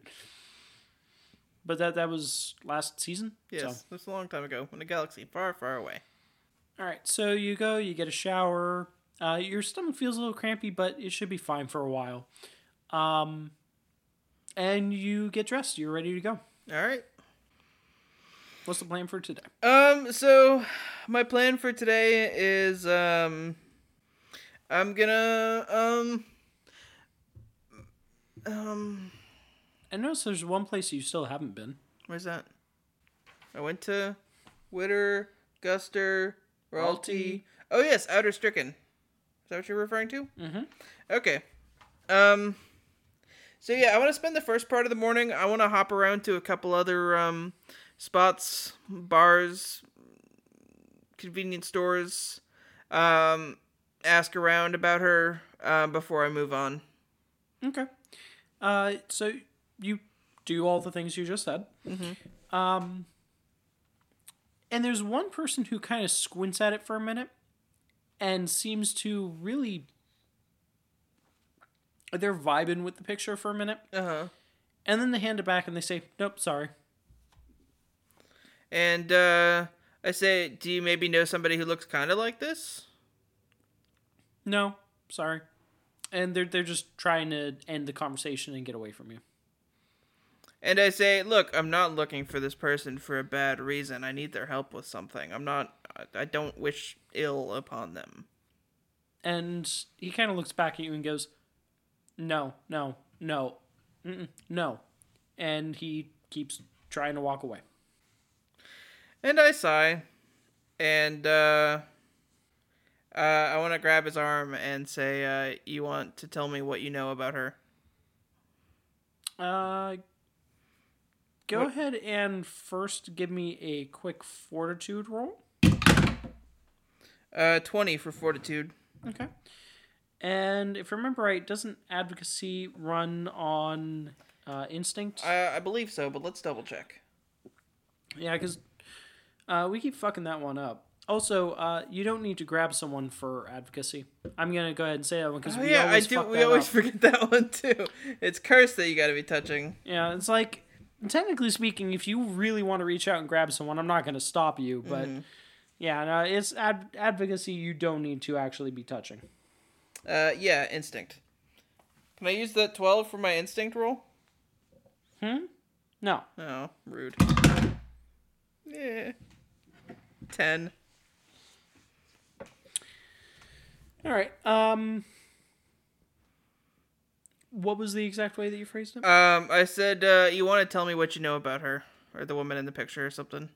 but that that was last season. Yes, So. that's a long time ago in a galaxy far, far away. All right, so you go, you get a shower. Uh, your stomach feels a little crampy, but it should be fine for a while. Um, and you get dressed. You're ready to go. All right. What's the plan for today? Um, so my plan for today is um I'm gonna um um I notice there's one place you still haven't been. where's that? I went to Witter, Guster, Ralty. Oh yes, Outer Stricken. Is that what you're referring to? Mm Mhm. Okay. Um so yeah, I want to spend the first part of the morning. I want to hop around to a couple other um spots, bars, convenience stores, um, ask around about her uh, before I move on. Okay. Uh, so you do all the things you just said. Mm-hmm. Um, and there's one person who kind of squints at it for a minute and seems to really. They're vibing with the picture for a minute, Uh huh. and then they hand it back and they say, "Nope, sorry." And uh, I say, do you maybe know somebody who looks kind of like this? No, sorry. And they're they're just trying to end the conversation and get away from you. And I say, look, I'm not looking for this person for a bad reason. I need their help with something. I'm not. I- I don't wish ill upon them. And he kind of looks back at you and goes, "No, no, no, mm-mm, no," and he keeps trying to walk away. And I sigh, and uh, uh, I want to grab his arm and say, uh, "You want to tell me what you know about her?" Uh, go What- ahead and first give me a quick fortitude roll. Uh, twenty for fortitude. Okay. And if I remember right, doesn't advocacy run on uh, instinct? I, I believe so, but let's double check. Yeah, because uh, we keep fucking that one up. Also, uh, you don't need to grab someone for advocacy. I'm gonna go ahead and say that one because Oh we yeah, I always do. fuck We always up. forget that one too. It's cursed that you got to be touching. Yeah, it's like technically speaking, if you really want to reach out and grab someone, I'm not gonna stop you. But Mm-hmm. yeah, no, it's ad- advocacy. You don't need to actually be touching. Uh, yeah, instinct. Can I use that twelve for my instinct roll? Hmm? No. Oh, rude. Yeah. Ten. All right. Um. What was the exact way that you phrased it? Um, I said uh, you want to tell me what you know about her or the woman in the picture or something.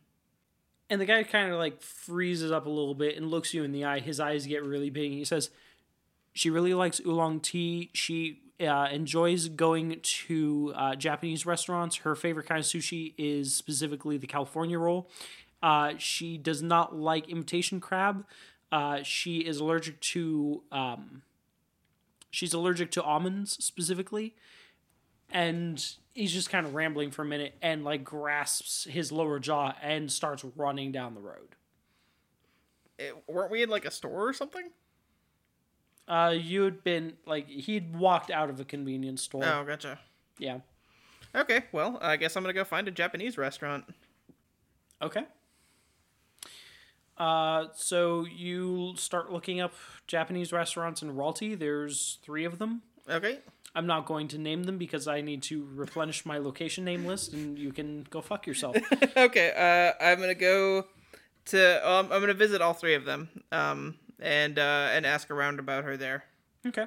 And the guy kind of like freezes up a little bit and looks you in the eye. His eyes get really big. And he says, "She really likes oolong tea. She uh, enjoys going to uh, Japanese restaurants. Her favorite kind of sushi is specifically the California roll. Uh, she does not like imitation crab. Uh, she is allergic to um, she's allergic to almonds specifically." and he's just kind of rambling for a minute and like grasps his lower jaw and starts running down the road. It, weren't we in like a store or something? Uh, you had been like he'd walked out of a convenience store. Oh, gotcha. Yeah. Okay, well, I guess I'm gonna go find a Japanese restaurant. Okay. Uh, so you start looking up Japanese restaurants in Ralty. There's three of them. Okay. I'm not going to name them because I need to replenish my location name list, and you can go fuck yourself. okay. Uh, I'm gonna go to. Um, I'm gonna visit all three of them. Um, and uh, and ask around about her there. Okay.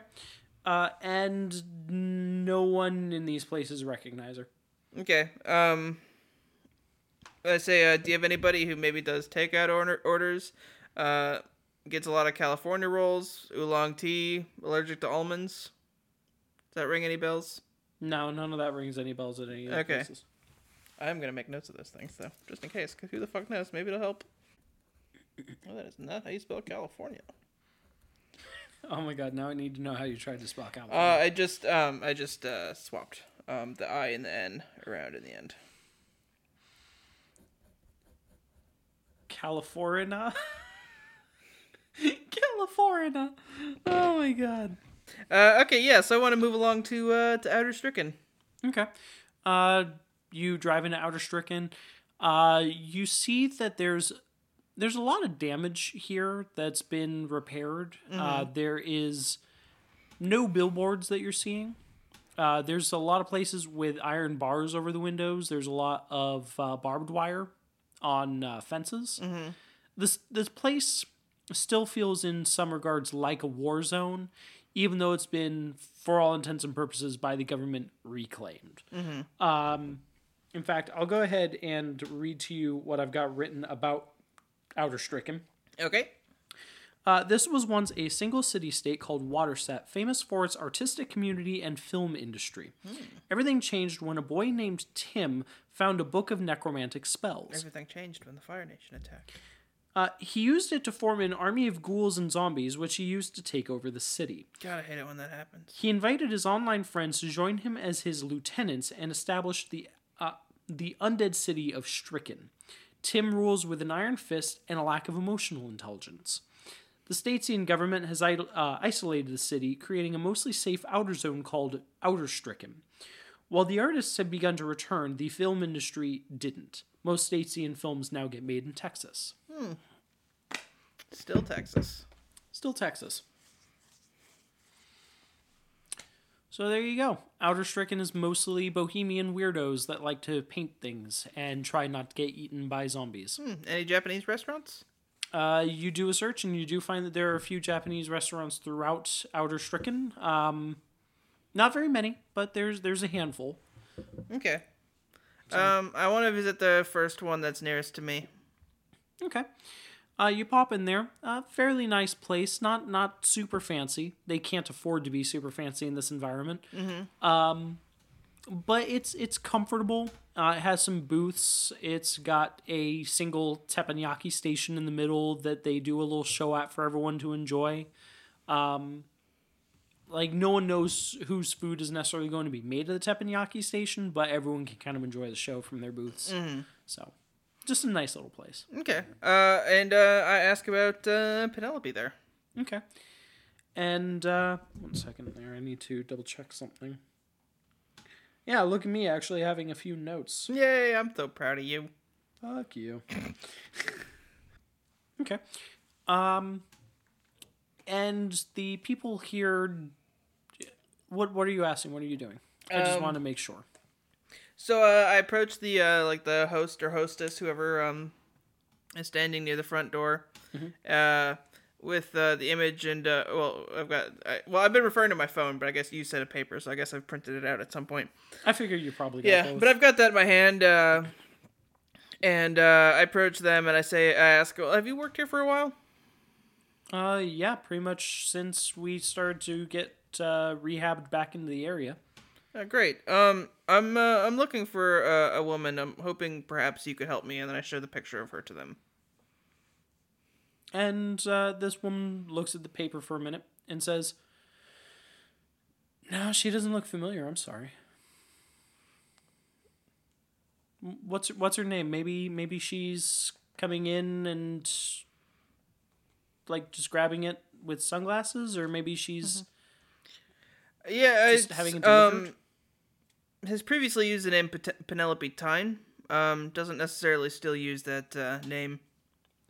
Uh, and no one in these places recognize her. Okay. Um. I say, uh, do you have anybody who maybe does takeout order orders? Uh, gets a lot of California rolls, oolong tea, allergic to almonds. Does that ring any bells? No, none of that rings any bells at any Okay. places. I'm gonna make notes of those things though, just in case. Cause who the fuck knows? Maybe it'll help. Oh, that is not how you spell California. Oh my god, now I need to know how you tried to spell Uh, California. I just um, I just uh, swapped um the I and the N around in the end. California. California. Oh my god. Uh, okay, yeah. So I want to move along to uh to Outer Stricken. Okay. Uh, you drive into Outer Stricken. Uh, you see that there's there's a lot of damage here that's been repaired. Uh, there is no billboards that you're seeing. Uh, there's a lot of places with iron bars over the windows. There's a lot of uh, barbed wire on uh, fences. This this place still feels in some regards like a war zone, even though it's been, for all intents and purposes, by the government reclaimed. Um, in fact, I'll go ahead and read to you what I've got written about Outer Stricken. Okay. Uh, this was once a single city state called Waterset, famous for its artistic community and film industry. Everything changed when a boy named Tim found a book of necromantic spells. Everything changed when the Fire Nation attacked. Uh, he used it to form an army of ghouls and zombies, which he used to take over the city. I hate it when that happens. He invited his online friends to join him as his lieutenants and established the uh, the undead city of Stricken. Tim rules with an iron fist and a lack of emotional intelligence. The Statesian government has uh, isolated the city, creating a mostly safe outer zone called Outer Stricken. While the artists had begun to return, the film industry didn't. Most Statesian films now get made in Texas. Still Texas. Still Texas. So there you go. Outer Stricken is mostly bohemian weirdos that like to paint things and try not to get eaten by zombies. Hmm, Any Japanese restaurants? Uh, you do a search and you do find that there are a few Japanese restaurants throughout Outer Stricken. Um, not very many, but there's there's a handful. Okay. Um, I want to visit the first one that's nearest to me. Okay. Uh, you pop in there. Uh, fairly nice place. Not not super fancy. They can't afford to be super fancy in this environment. Um, but it's it's comfortable. Uh, it has some booths. It's got a single teppanyaki station in the middle that they do a little show at for everyone to enjoy. Um, like no one knows whose food is necessarily going to be made at the teppanyaki station, but everyone can kind of enjoy the show from their booths. So, just a nice little place. Okay. Uh, and uh, I ask about uh, Penelope there. Okay. And uh one second there, I need to double check something. Yeah, look at me actually having a few notes. Yay! I'm so proud of you. Fuck you. okay. Um and the people here what what are you asking? What are you doing? I just Um, want to make sure. So uh, I approached the uh, like the host or hostess, whoever um is standing near the front door, uh, with uh, the image and uh, well, I've got I, well, I've been referring to my phone, but I guess you said a paper, so I guess I've printed it out at some point. I figure you probably got Yeah, both. but I've got that in my hand, uh, and uh, I approach them and I say, I ask, well, "Have you worked here for a while?" uh yeah, pretty much since we started to get uh rehabbed back into the area. Uh, great. Um, I'm uh, I'm looking for uh, a woman. I'm hoping perhaps you could help me, and then I show the picture of her to them. And uh, this woman looks at the paper for a minute and says, No, she doesn't look familiar. I'm sorry. What's what's her name? Maybe maybe she's coming in and like just grabbing it with sunglasses, or maybe she's Yeah, Just having it delivered? um, has previously used the name Penelope Tyne. Um, doesn't necessarily still use that uh, name.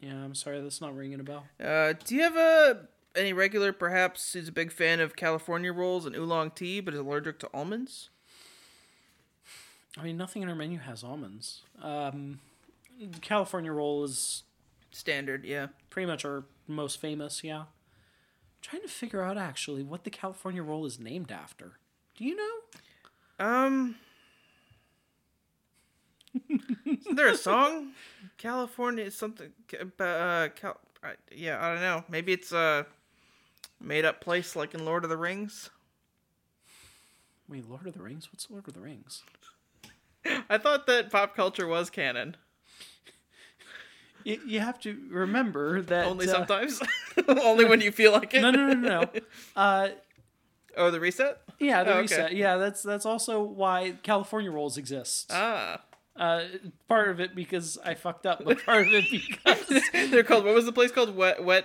yeah. I'm sorry, that's not ringing a bell. Uh, do you have a any regular, perhaps, who's a big fan of California rolls and oolong tea, but is allergic to almonds? I mean, nothing in our menu has almonds. Um, California roll is Standard, yeah. pretty much our most famous. Yeah. trying to figure out actually what the California roll is named after. Do you know? Um. Isn't there a song? California is something. But uh, Cal- I, yeah, I don't know. Maybe it's a made up place like in Lord of the Rings. Wait, Lord of the Rings? What's Lord of the Rings? I thought that pop culture was canon. You, you have to remember that Only uh, sometimes. Only when you feel like it. No, no, no, no. no. Uh, Oh, the reset? yeah, the Oh, okay. reset. Yeah, that's that's also why California rolls exist. Ah. Uh, part of it because I fucked up, but part of it because They're called. What was the place called? Wet, wet,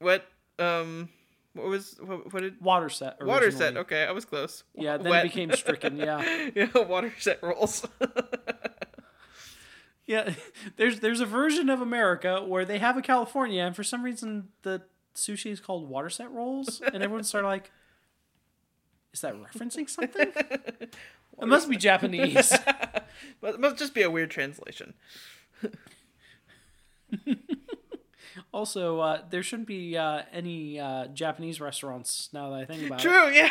wet. Um, what was what, what did Waterset. water set? Okay, I was close. Yeah, then Wet. it became stricken. Yeah, yeah, Waterset rolls. yeah. There's there's a version of America where they have a California, and for some reason the sushi is called Waterset rolls, and everyone's sort of like, "Is that referencing something?" it must be Japanese. but it must just be a weird translation. Also, uh, there shouldn't be uh, any uh, Japanese restaurants now that I think about it. True. Yeah.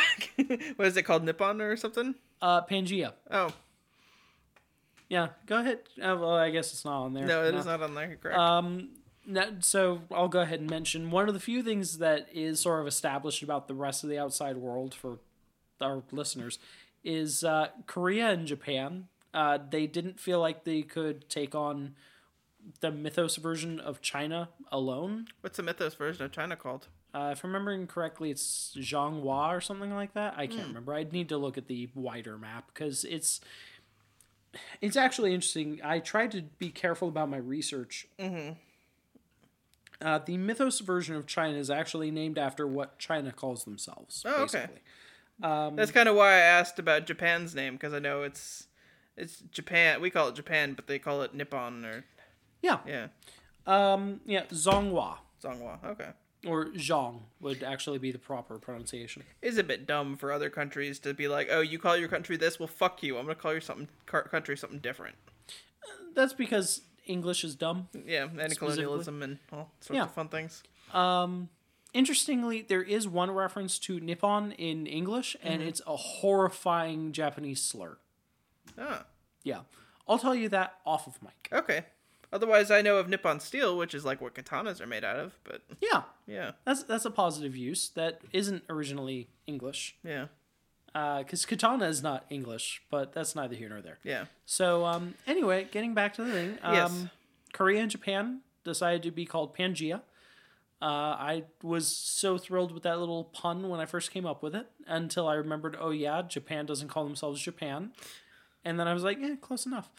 what is it called? Nippon or something? Uh, Pangea. Oh Yeah, go ahead. Uh, well, I guess it's not on there. no, it is not on there. Correct. Um, no, so I'll go ahead and mention one of the few things that is sort of established about the rest of the outside world for our listeners is uh, Korea and Japan. Uh, they didn't feel like they could take on the mythos version of China alone. What's the mythos version of China called? Uh, if I'm remembering correctly, it's Zhonghua or something like that. I can't remember. I'd need to look at the wider map because it's it's actually interesting. I tried to be careful about my research. Mm-hmm. Uh, the mythos version of China is actually named after what China calls themselves. Oh, okay. Basically. That's kind of why I asked about Japan's name because I know it's it's Japan. We call it Japan, but they call it Nippon or Yeah. yeah, Um, yeah. Zhonghua Zonghua. Okay. or Zhong would actually be the proper pronunciation. It's a bit dumb for other countries to be like, "Oh, you call your country this? Well, fuck you. I'm gonna call your something country something different." That's because English is dumb. Yeah, and colonialism and all sorts Yeah. of fun things. Um, interestingly, there is one reference to Nippon in English, and it's a horrifying Japanese slur. Ah, Yeah, I'll tell you that off of mic. okay. Otherwise, I know of Nippon steel, which is like what katanas are made out of. But Yeah, yeah, that's that's a positive use that isn't originally English. yeah, Because katana is not English, but that's neither here nor there. yeah. So um, anyway, getting back to the thing, um, Yes. Korea and Japan decided to be called Pangea. Uh, I was so thrilled with that little pun when I first came up with it until I remembered, oh yeah, Japan doesn't call themselves Japan, and then I was like, yeah, close enough.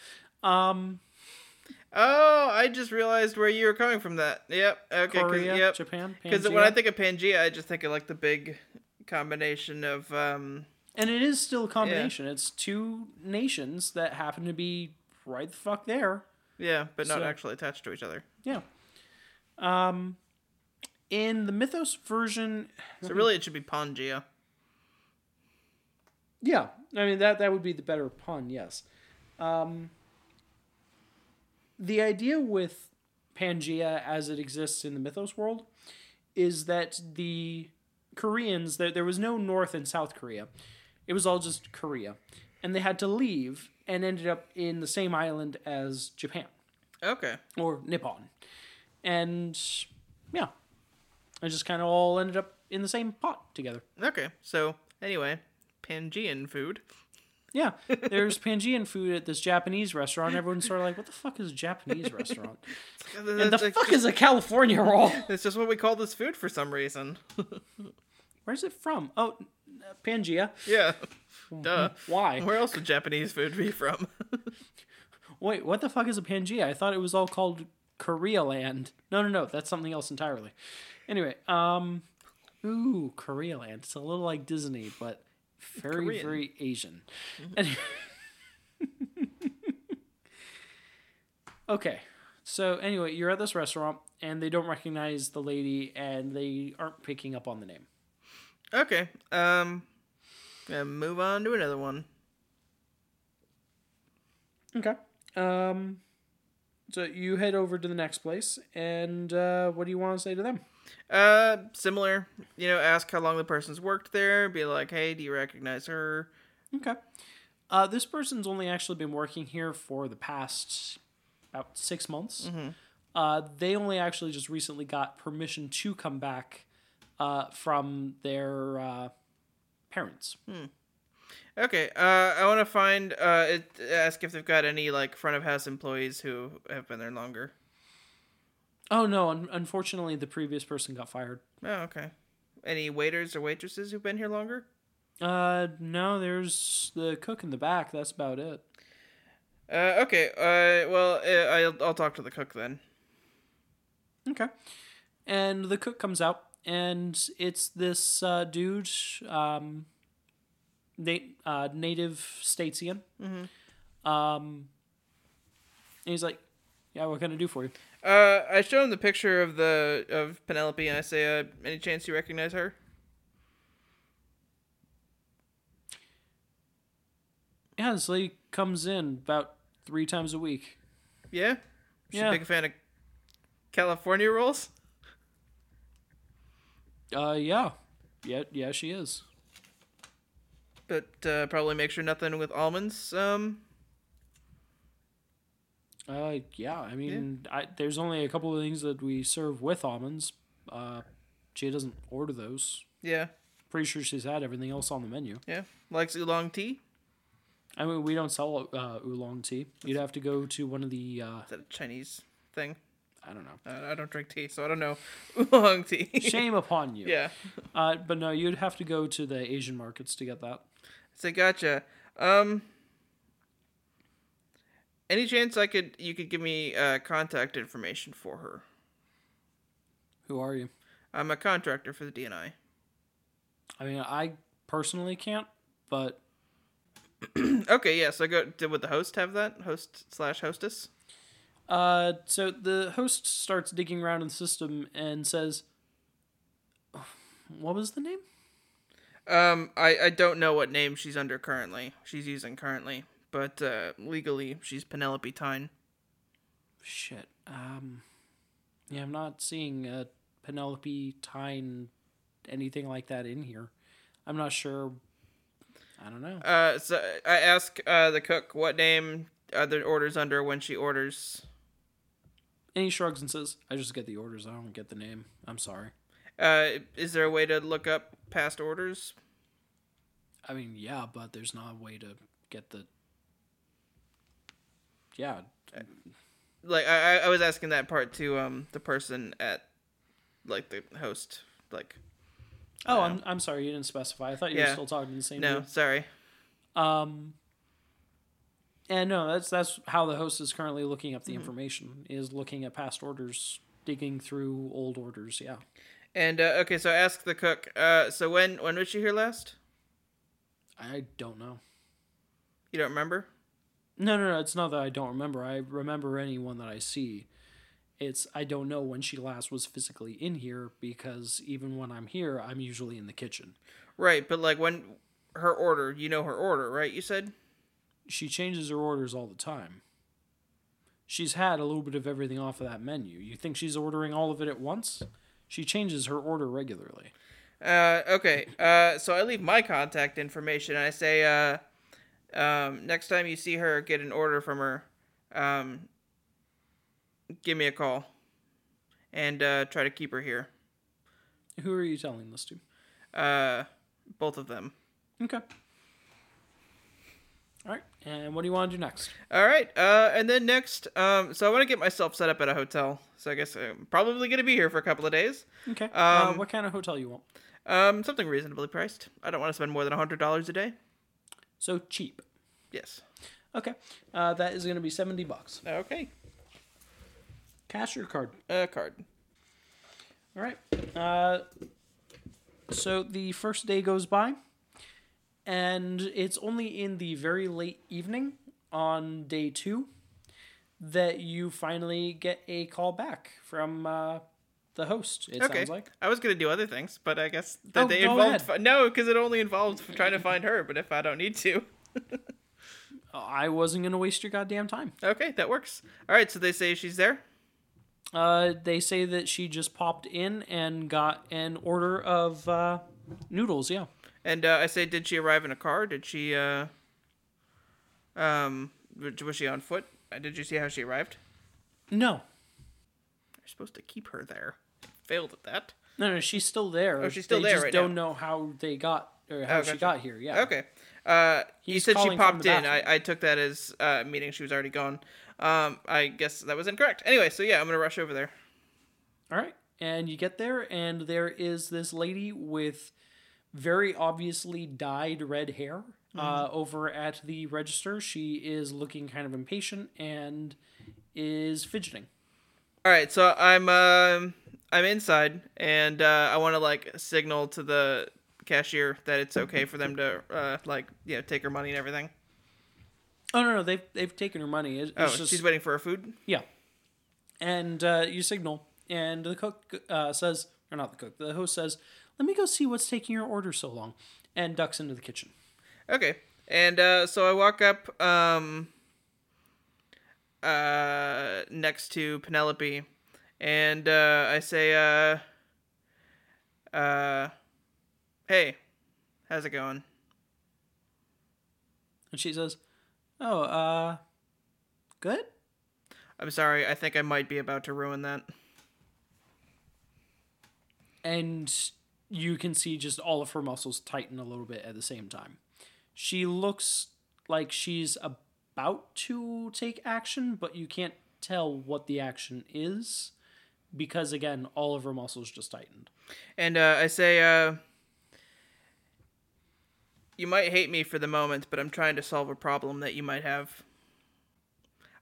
Um, Oh, I just realized where you were coming from. That. Yep. Okay. Korea, yep. Japan, Because when I think of Pangea, I just think of like the big combination of um and it is still a combination. It's two nations that happen to be right the fuck there. yeah, but not So- actually attached to each other. Yeah. Um, in the Mythos version, So really, it should be Pangea. Yeah, I mean that that would be the better pun. Yes. Um, the idea with Pangea as it exists in the mythos world is that the Koreans there there was no North and South Korea, it was all just Korea, and they had to leave and ended up in the same island as Japan Okay. or Nippon, and yeah, it just kind of all ended up in the same pot together. Okay. So anyway, Pangean food. Yeah, there's Pangean food at this Japanese restaurant. Everyone's sort of like, "What the fuck is a Japanese restaurant?" And the fuck is a California roll? It's just what we call this food for some reason. Where's it from? Oh, uh, Pangea. yeah. Mm-hmm. Duh. Why? Where else would Japanese food be from? Wait, what the fuck is a Pangea? I thought it was all called Korea Land. No, no, no, that's something else entirely. Anyway, um, ooh, Korea Land. It's a little like Disney, but very, Korean. very Asian. Anyway. okay, so anyway, you're at this restaurant and they don't recognize the lady and they aren't picking up on the name. okay. Um. Yeah, move on to another one. Okay. Um, So you head over to the next place, and uh, what do you want to say to them? Uh, similar. You know, ask how long the person's worked there. Be like, hey, do you recognize her? Okay. Uh, this person's only actually been working here for the past about six months. Uh, they only actually just recently got permission to come back uh, from their uh, parents. Okay. Uh, I want to find. Uh, it, ask if they've got any like front of house employees who have been there longer. Oh no! Un- unfortunately, the previous person got fired. Oh, okay. Any waiters or waitresses who've been here longer? Uh, no, there's the cook in the back. That's about it. Uh, okay. Uh, well, uh, I'll I'll talk to the cook then. Okay. And the cook comes out, and it's this uh, dude, um, na- uh, native Statesian. Mm-hmm. Um, and he's like, "Yeah, what can I do for you?" Uh, I show him the picture of the of Penelope, and I say, uh, "Any chance you recognize her?" Yeah, this lady comes in about three times a week. Yeah. She's Yeah. a big fan of California rolls. Uh, yeah, yeah, yeah, she is. But uh, probably make sure nothing with almonds. Um. Uh, yeah, I mean, I, there's only a couple of things that we serve with almonds. Uh, she doesn't order those. Yeah. Pretty sure she's had everything else on the menu. Yeah. Likes oolong tea. I mean, we don't sell uh, oolong tea. You'd have to go to one of the. Uh, Is that a Chinese thing? I don't know. Uh, I don't drink tea, so I don't know oolong tea. Shame upon you. yeah. Uh, but no, you'd have to go to the Asian markets to get that. So gotcha. Um. Any chance I could you could give me uh, contact information for her? Who are you? I'm a contractor for the DNI. I mean, I personally can't, but Okay, yeah. So go. Did would the host have that host slash hostess? uh, so the host starts digging around in the system and says, "What was the name?" Um, I I don't know what name she's under currently. She's using currently, but uh, legally she's Penelope Tyne. Shit. Um, yeah, I'm not seeing a Penelope Tyne anything like that in here. I'm not sure. I don't know. Uh, so I ask uh the cook what name are the orders under when she orders. And he shrugs and says, "I just get the orders. I don't get the name. I'm sorry." Uh, is there a way to look up past orders? I mean, yeah, but there's not a way to get the. Yeah, Like I I- I was asking that part to um the person at, like the host. Like Oh, I'm I'm sorry you didn't specify. I thought you were still talking to the same no, dude. sorry. Um and no, that's that's how the host is currently looking up the Mm-hmm. information, is looking at past orders, digging through old orders, yeah. And uh, okay, so I ask the cook. Uh, so when when was she here last? I don't know. You don't remember? No, no, no, it's not that I don't remember. I remember anyone that I see. It's I don't know when she last was physically in here because even when I'm here, I'm usually in the kitchen. Right, but like when her order, you know her order, right? You said. she changes her orders all the time. She's had a little bit of everything off of that menu. You think she's ordering all of it at once? She changes her order regularly. Uh, okay. Uh, so I leave my contact information. And I say, uh, um, next time you see her, get an order from her. Um, give me a call, and uh, try to keep her here. Who are you telling this to? Uh, both of them. Okay. All right. And what do you want to do next? All right. Uh, and then next, um, so I want to get myself set up at a hotel. So I guess I'm probably gonna be here for a couple of days. Okay. uh, Um, what kind of hotel you want? Um, something reasonably priced. I don't want to spend more than a hundred dollars a day. So cheap. Yes. Okay. Uh, that is going to be 70 bucks. Okay. Cash or card? Uh, card. All right. Uh, so the first day goes by, and it's only in the very late evening on day two that you finally get a call back from uh, the host. It Okay. sounds like. I was gonna do other things, but I guess that Oh, they involved. ahead. No, because it only involved trying to find her. But if I don't need to, I wasn't gonna waste your goddamn time. Okay, that works. All right, so they say she's there. Uh, they say that she just popped in and got an order of uh, noodles. Yeah. And uh, I say, did she arrive in a car? Did she, uh, um, was she on foot? Uh, Did you see how she arrived? No, You're supposed to keep her there. Failed at that. no, no. She's still there. Oh, she's still they there just right don't now. know how they got or how Oh, she got here. Yeah. Okay. Uh, you said she popped in. I, I took that as uh, meaning she was already gone. Um, I guess that was incorrect. Anyway, so yeah, I'm gonna rush over there. All right. And you get there, and there is this lady with very obviously dyed red hair uh, over at the register. She is looking kind of impatient and is fidgeting. All right, so I'm um I'm inside, and uh, I want to like signal to the cashier that it's okay for them to uh, like you know take her money and everything. Oh no, no, they've they've taken her money. It- It's Oh, just she's waiting for her food. yeah. And uh, you signal, and the cook uh, says, or not the cook, the host says, "Let me go see what's taking your order so long," and ducks into the kitchen. Okay. And uh, so I walk up um, uh, next to Penelope, and uh, I say, uh, uh, "Hey, how's it going?" And she says, "Oh, uh, good." I'm sorry. I think I might be about to ruin that. and you can see just all of her muscles tighten a little bit at the same time. She looks like she's about to take action, but you can't tell what the action is because again, all of her muscles just tightened. And uh, I say, uh, "You might hate me for the moment, but I'm trying to solve a problem that you might have.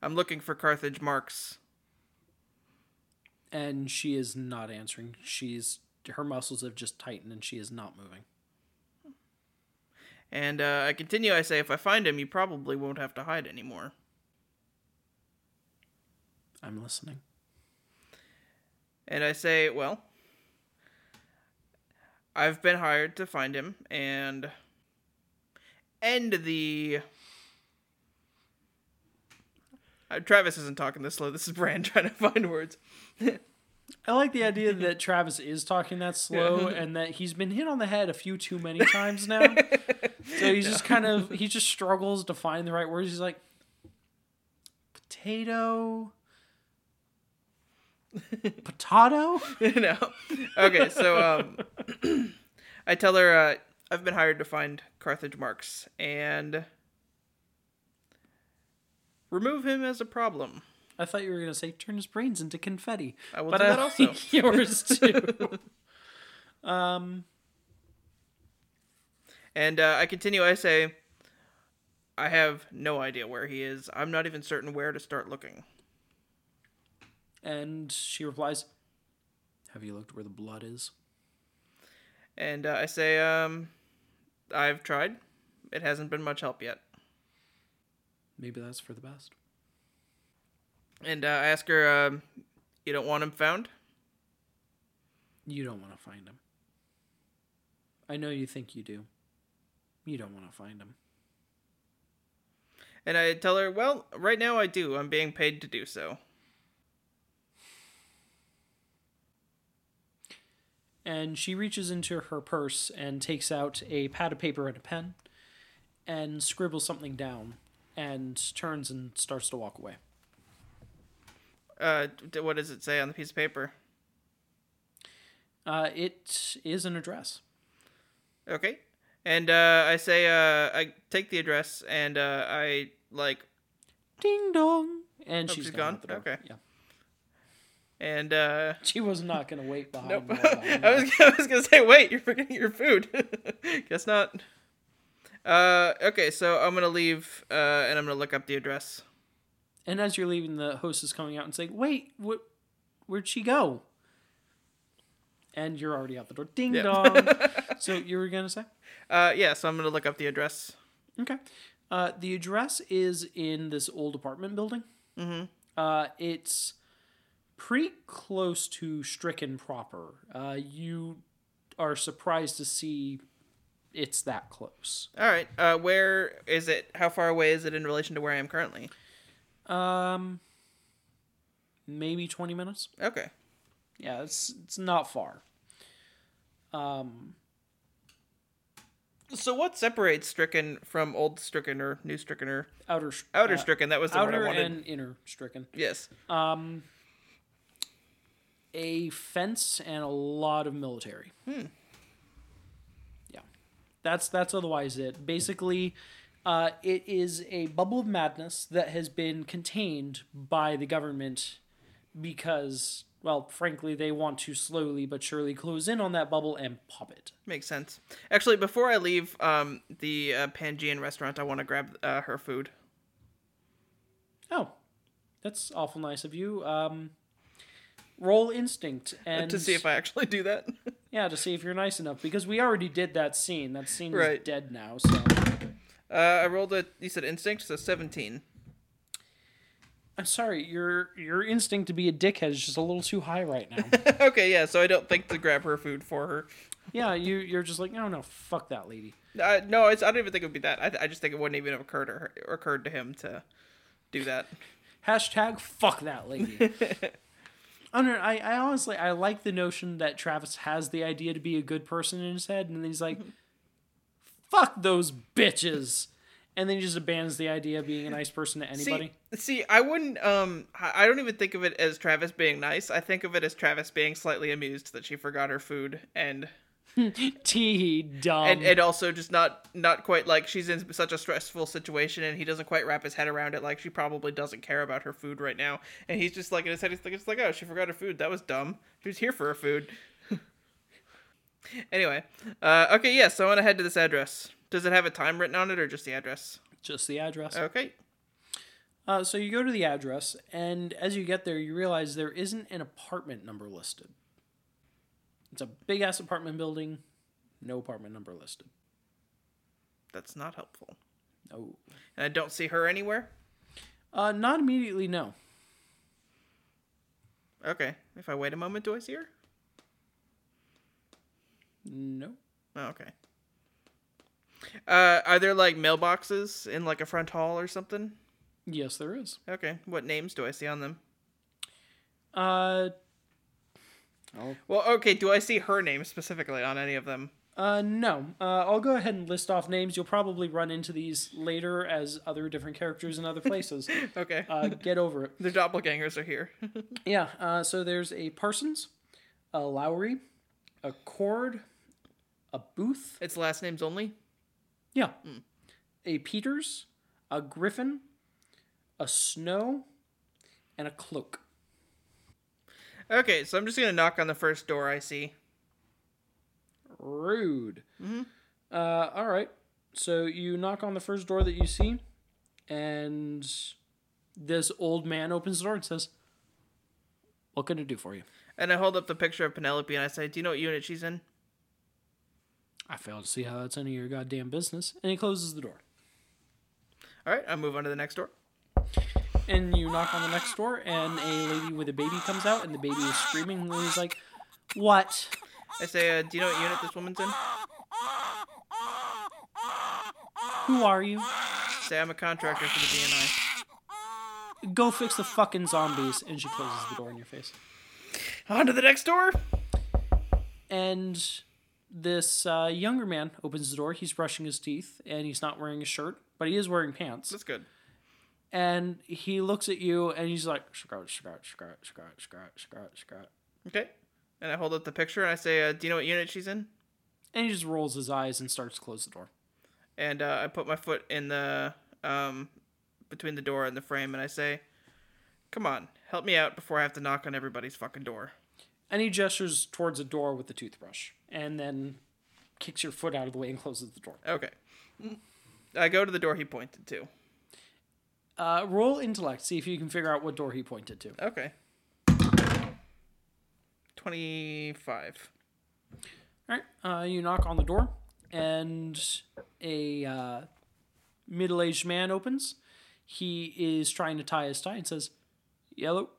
I'm looking for Carthage Marks." And she is not answering. She's her muscles have just tightened and she is not moving. And uh, I continue. I say, if I find him, you probably won't have to hide anymore. I'm listening. And I say, well, I've been hired to find him and end the. Uh, Travis isn't talking this slow. This is Brand trying to find words. I like the idea that Travis is talking that slow and that he's been hit on the head a few too many times now. so he's just kind of he just struggles to find the right words. He's like potato potato? no. Okay, so um, I tell her uh, I've been hired to find Carthage Marks and remove him as a problem. I thought you were gonna say turn his brains into confetti. I will but do I that also. yours too. um And uh, I continue. I say, I have no idea where he is. I'm not even certain where to start looking. and she replies, Have you looked where the blood is? And uh, I say, um, I've tried. It hasn't been much help yet. Maybe that's for the best. And uh, I ask her, um, you don't want him found? You don't want to find him. I know you think you do. You don't want to find him. And I tell her, well, right now I do. I'm being paid to do so. And she reaches into her purse and takes out a pad of paper and a pen and scribbles something down and turns and starts to walk away. Uh, what does it say on the piece of paper? Uh, it is an address. Okay. And uh, I say, uh, I take the address and uh, I like, Ding dong. And she's, she's gone. gone? out the door. Okay. Yeah. And uh, She was not going to wait behind Nope. behind I was I was gonna say, wait, you're forgetting your food. Guess not. Uh, okay, so I'm gonna leave, uh, and I'm gonna look up the address. And as you're leaving, the host is coming out and saying, "Wait, what? Where'd she go?" And you're already out the door. Ding Yeah. dong. so you were gonna say? Uh, yeah, so I'm gonna look up the address. Okay. Uh, the address is in this old apartment building. Mm-hmm. Uh, it's pretty close to Stricken proper. Uh, you are surprised to see it's that close. All right. Uh, where is it? How far away is it in relation to where I am currently? Um, maybe twenty minutes. Okay. Yeah, it's it's not far. Um, So what separates Stricken from old Stricken or new Stricken or outer outer uh, Stricken? That was the one I outer wanted. and inner stricken. Yes. Um, a fence and a lot of military. Hmm. Yeah, that's that's otherwise it. Basically, uh, it is a bubble of madness that has been contained by the government because, well, frankly, they want to slowly but surely close in on that bubble and pop it. Makes sense. Actually, before I leave um, the uh, Pangean restaurant, I want to grab uh, her food. Oh, that's awful nice of you. Um, roll instinct and to see if I actually do that. Yeah, to see if you're nice enough because we already did that scene. That scene is dead now. So uh, I rolled a. You said instinct, so seventeen. I'm sorry, your your instinct to be a dickhead is just a little too high right now. okay, yeah. So I don't think to grab her food for her. yeah, you you're just like no no fuck that lady. Uh, no, it's, I don't even think it would be that. I, I just think it wouldn't even have occurred to her, occurred to him to do that. Hashtag fuck that lady. Under, I, I honestly I like the notion that Travis has the idea to be a good person in his head, and then he's like, "Fuck those bitches," and then he just abandons the idea of being a nice person to anybody. See, see, I wouldn't. Um, I I don't even think of it as Travis being nice. I think of it as Travis being slightly amused that she forgot her food, and Tee dumb. and, and also just not not quite like she's in such a stressful situation, and he doesn't quite wrap his head around it. Like she probably doesn't care about her food right now, and he's just like in his head, he's like, it's like, oh, she forgot her food. That was dumb. She was here for her food. anyway, uh, okay, yeah. So I want to head to this address. Does it have a time written on it, or just the address? just the address. Okay. Uh, so you go to the address, and as you get there, you realize there isn't an apartment number listed. It's a big ass apartment building, no apartment number listed. That's not helpful. No. And I don't see her anywhere. Uh, not immediately, no. Okay. If I wait a moment, do I see her? No. Oh, okay. Uh, are there like mailboxes in like a front hall or something? Yes, there is. Okay. What names do I see on them? Uh, oh, Well, okay. Do I see her name specifically on any of them? uh, no. Uh, I'll go ahead and list off names. You'll probably run into these later as other different characters in other places. Okay. uh, get over it. the doppelgangers are here. Yeah, uh, so there's a Parsons, a Lowry, a Cord, a Booth, it's last names only. yeah, a Peters, a Griffin, a Snow, and a Cloak. Okay, so I'm just gonna knock on the first door I see. Rude. Uh, all right. So you knock on the first door that you see, and this old man opens the door and says, "What can I do for you?" And I hold up the picture of Penelope and I say, "Do you know what unit she's in?" I fail to see how that's any of your goddamn business. And he closes the door. All right, I move on to the next door. And you knock on the next door, and a lady with a baby comes out, and the baby is screaming. And he's like, "What? I say, uh, "Do you know what unit this woman's in?" Who are you? Say, "I'm a contractor for the DNI." Go fix the fucking zombies!" And she closes the door in your face. On to the next door. And this uh, younger man opens the door. He's brushing his teeth, and he's not wearing a shirt, but he is wearing pants. That's good. And he looks at you, and he's like, "Scratch, scratch, scratch, scratch, scratch, scratch, scratch." Okay. And I hold up the picture and I say, uh, "Do you know what unit she's in?" And he just rolls his eyes and starts to close the door. And uh, I put my foot in the um, between the door and the frame, and I say, "Come on, help me out before I have to knock on everybody's fucking door." And he gestures towards a door with the toothbrush, and then kicks your foot out of the way and closes the door. Okay. I go to the door he pointed to. Uh, roll intellect, see if you can figure out what door he pointed to. Okay. Twenty-five. All right, uh, you knock on the door, and a uh, middle-aged man opens. He is trying to tie his tie and says, "Yellow."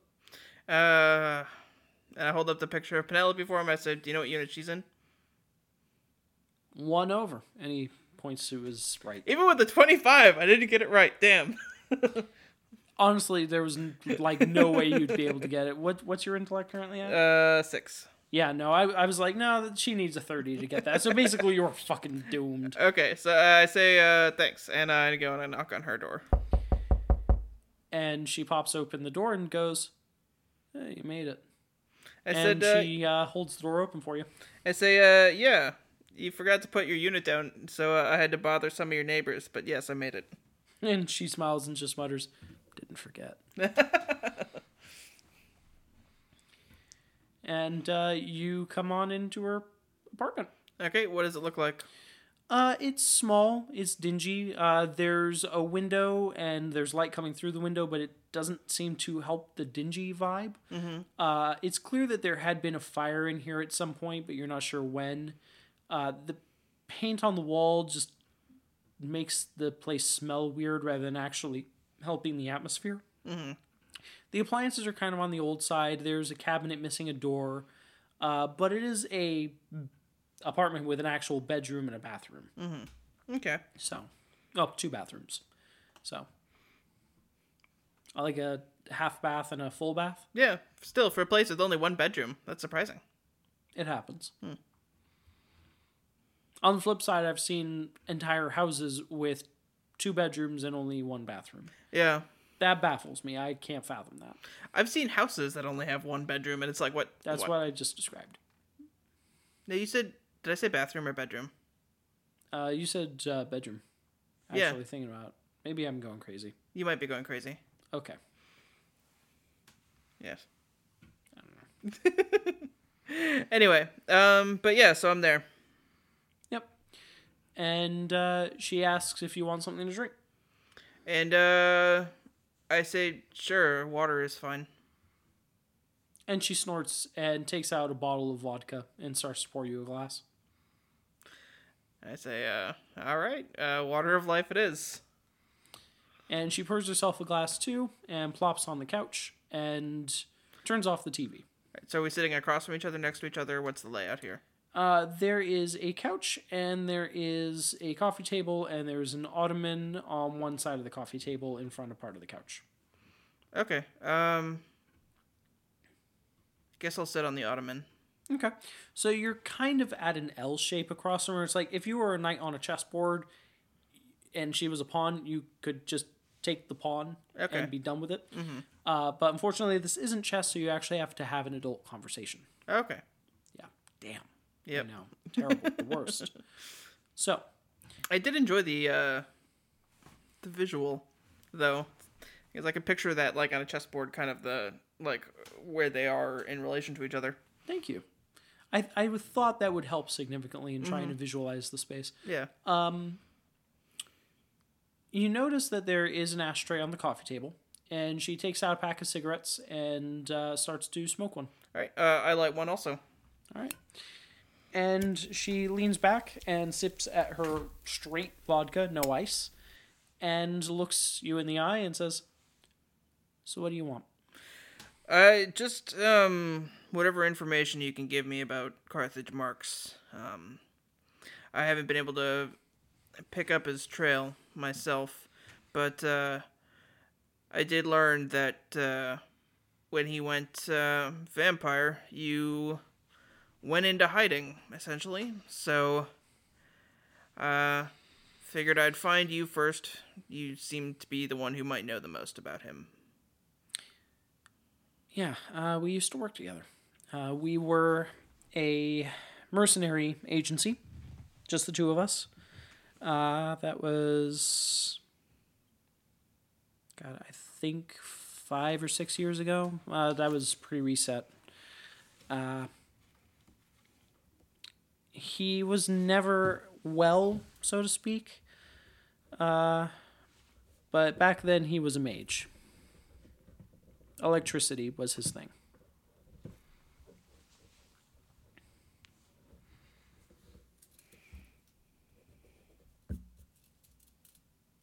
Uh, and I hold up the picture of Penelope for him. I said, "Do you know what unit she's in?" One over. And he points to his right. Even with the 25, I didn't get it right. Damn. Honestly, there was like no way you'd be able to get it. What what's your intellect currently at? Uh, six. yeah, no, I, I was like, no, she needs a thirty to get that. So basically, you're fucking doomed. Okay, so uh, I say uh, thanks, and I go and I knock on her door. And she pops open the door and goes, hey, "You made it." I And said, uh, she uh, holds the door open for you. I say, uh, yeah, you forgot to put your unit down, so uh, I had to bother some of your neighbors, but yes, I made it. And she smiles and just mutters, "Didn't forget." and uh, you come on into her apartment. Okay, what does it look like? Uh, it's small. It's dingy. Uh, there's a window and there's light coming through the window, but it doesn't seem to help the dingy vibe. Mm-hmm. Uh, it's clear that there had been a fire in here at some point, but you're not sure when. Uh, the paint on the wall just makes the place smell weird rather than actually helping the atmosphere. Mm-hmm. The appliances are kind of on the old side. There's a cabinet missing a door, uh, but it is a apartment with an actual bedroom and a bathroom. Okay. So, oh, two bathrooms. So, I like a half bath and a full bath. Yeah, still, for a place with only one bedroom, that's surprising. It happens. On the flip side, I've seen entire houses with two bedrooms and only one bathroom. Yeah. That baffles me. I can't fathom that. I've seen houses that only have one bedroom, and it's like, what? That's what? what I just described. No, you said, did I say bathroom or bedroom? Uh, you said uh, bedroom. Yeah. Actually, thinking about maybe I'm going crazy. You might be going crazy. Okay. Yes. anyway, um, but yeah, so I'm there. And uh, she asks if you want something to drink. And uh I say, sure, water is fine. And she snorts and takes out a bottle of vodka and starts to pour you a glass. I say, uh, all right, uh, water of life it is. And she pours herself a glass too and plops on the couch and turns off the TV. Right, so are we sitting across from each other, next to each other? What's the layout here? Uh, there is a couch and there is a coffee table and there's an ottoman on one side of the coffee table in front of part of the couch. Okay. Um. Guess I'll sit on the ottoman. Okay. So you're kind of at an L shape across from her. It's like if you were a knight on a chessboard and she was a pawn, you could just take the pawn Okay. and be done with it. Uh, but unfortunately, this isn't chess, so you actually have to have an adult conversation. Okay. Yeah. Damn. Yep. I know. Terrible. the worst. So, I did enjoy the uh, the visual, though, because I can picture that like on a chessboard, kind of the like where they are in relation to each other. thank you. I, I thought that would help significantly in trying to visualize the space. Yeah. Um. You notice that there is an ashtray on the coffee table, and she takes out a pack of cigarettes and uh, starts to smoke one. All right. Uh, I light one also. All right. And she leans back and sips at her straight vodka, no ice, and looks you in the eye and says, So, what do you want? I just um whatever information you can give me about Carthage Marks. Um, I haven't been able to pick up his trail myself, but uh, I did learn that uh, when he went uh, vampire, you went into hiding essentially. So, uh, figured I'd find you first. You seem to be the one who might know the most about him. Yeah, uh, we used to work together. Uh, we were a mercenary agency, just the two of us. Uh, that was, God, I think five or six years ago. Uh, that was pre reset. Uh, he was never well, so to speak. Uh, but back then he was a mage. Electricity was his thing.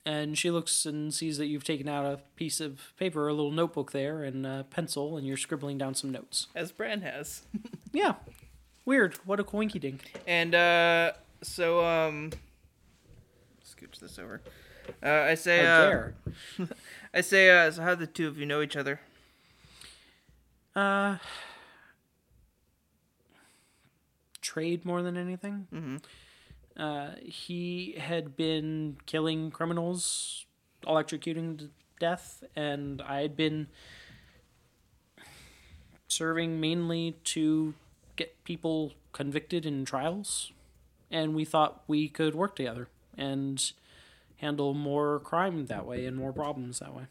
And she looks and sees that you've taken out a piece of paper, a little notebook there, and a pencil, and you're scribbling down some notes. As Bran has. Yeah. Weird. What a coinky dink. And uh, So um, scooch this over. Uh, I say. How uh. I say. Uh, so how the two of you know each other? Uh, trade more than anything. Mhm. Uh, he had been killing criminals, electrocuting to death, and I had been serving mainly to people convicted in trials. And we thought we could work together and handle more crime that way and more problems that way.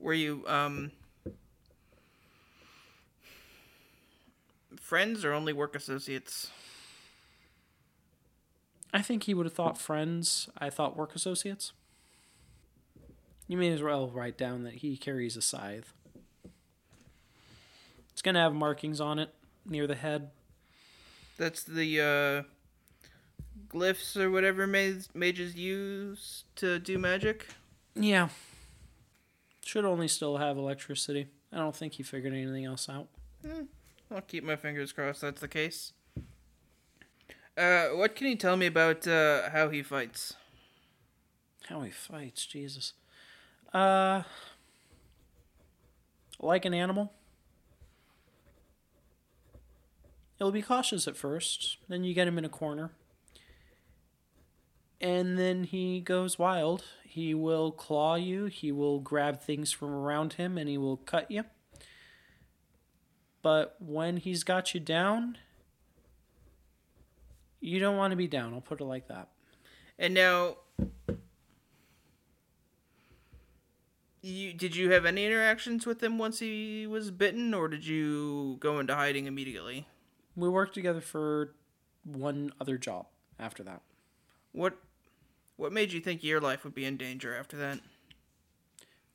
Were you um friends or only work associates? I think he would have thought friends. I thought work associates. You may as well write down that he carries a scythe. It's gonna have markings on it near the head. That's the uh glyphs or whatever mage- mages use to do magic. Yeah. Should only still have electricity. I don't think he figured anything else out. I'll keep my fingers crossed that's the case. Uh, what can you tell me about uh, how he fights? How he fights, Jesus. Uh like an animal. He'll be cautious at first, then you get him in a corner. And then he goes wild. He will claw you, he will grab things from around him, and he will cut you. But when he's got you down, you don't want to be down, I'll put it like that. And now, you did you have any interactions with him once he was bitten, or did you go into hiding immediately? We worked together for one other job after that. What what made you think your life would be in danger after that?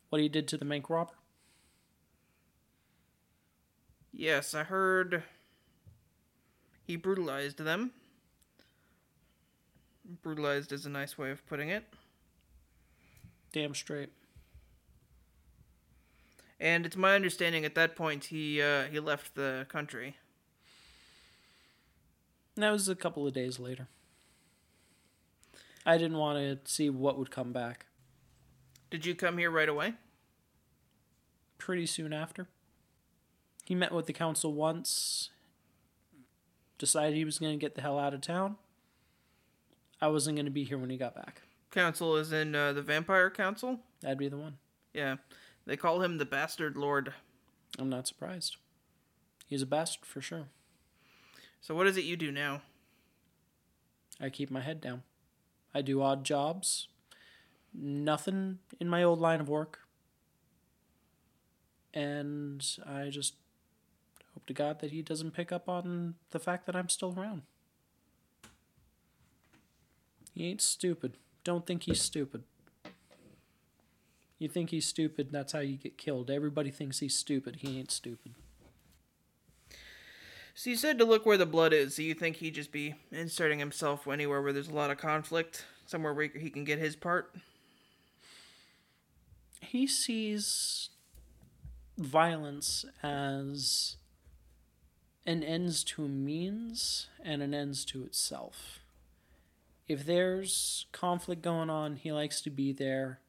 What he did to the bank robber? Yes, I heard he brutalized them. Brutalized is a nice way of putting it. Damn straight. And it's my understanding at that point he uh, he left the country. And that was a couple of days later. I didn't want to see what would come back. Did you come here right away? Pretty soon after. He met with the council once, decided he was going to get the hell out of town. I wasn't going to be here when he got back. Council is in uh, the Vampire Council. That'd be the one. Yeah, they call him the Bastard Lord. I'm not surprised. He's a bastard for sure. So what is it you do now? I keep my head down. I do odd jobs. Nothing in my old line of work. And I just hope to God that he doesn't pick up on the fact that I'm still around. He ain't stupid. Don't think he's stupid. You think he's stupid, that's how you get killed. Everybody thinks he's stupid. He ain't stupid. So you said to look where the blood is. So you think he'd just be inserting himself anywhere where there's a lot of conflict, somewhere where he can get his part? he sees violence as an ends to a means and an ends to itself. If there's conflict going on, he likes to be there.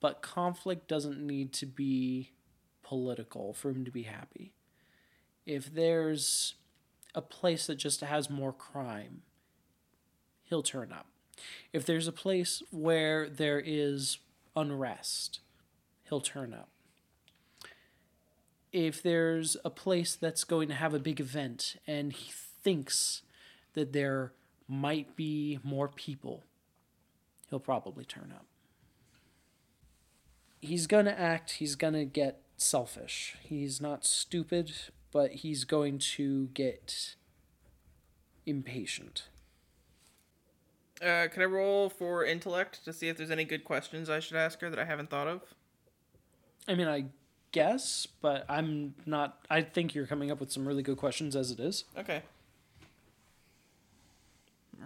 But conflict doesn't need to be political for him to be happy. If there's a place that just has more crime, he'll turn up. If there's a place where there is unrest, he'll turn up. If there's a place that's going to have a big event and he thinks that there might be more people, he'll probably turn up. He's going to act, he's going to get selfish. He's not stupid, but he's going to get impatient. Uh, can I roll for intellect to see if there's any good questions I should ask her that I haven't thought of? I mean, I guess, but I'm not. I think you're coming up with some really good questions as it is. Okay.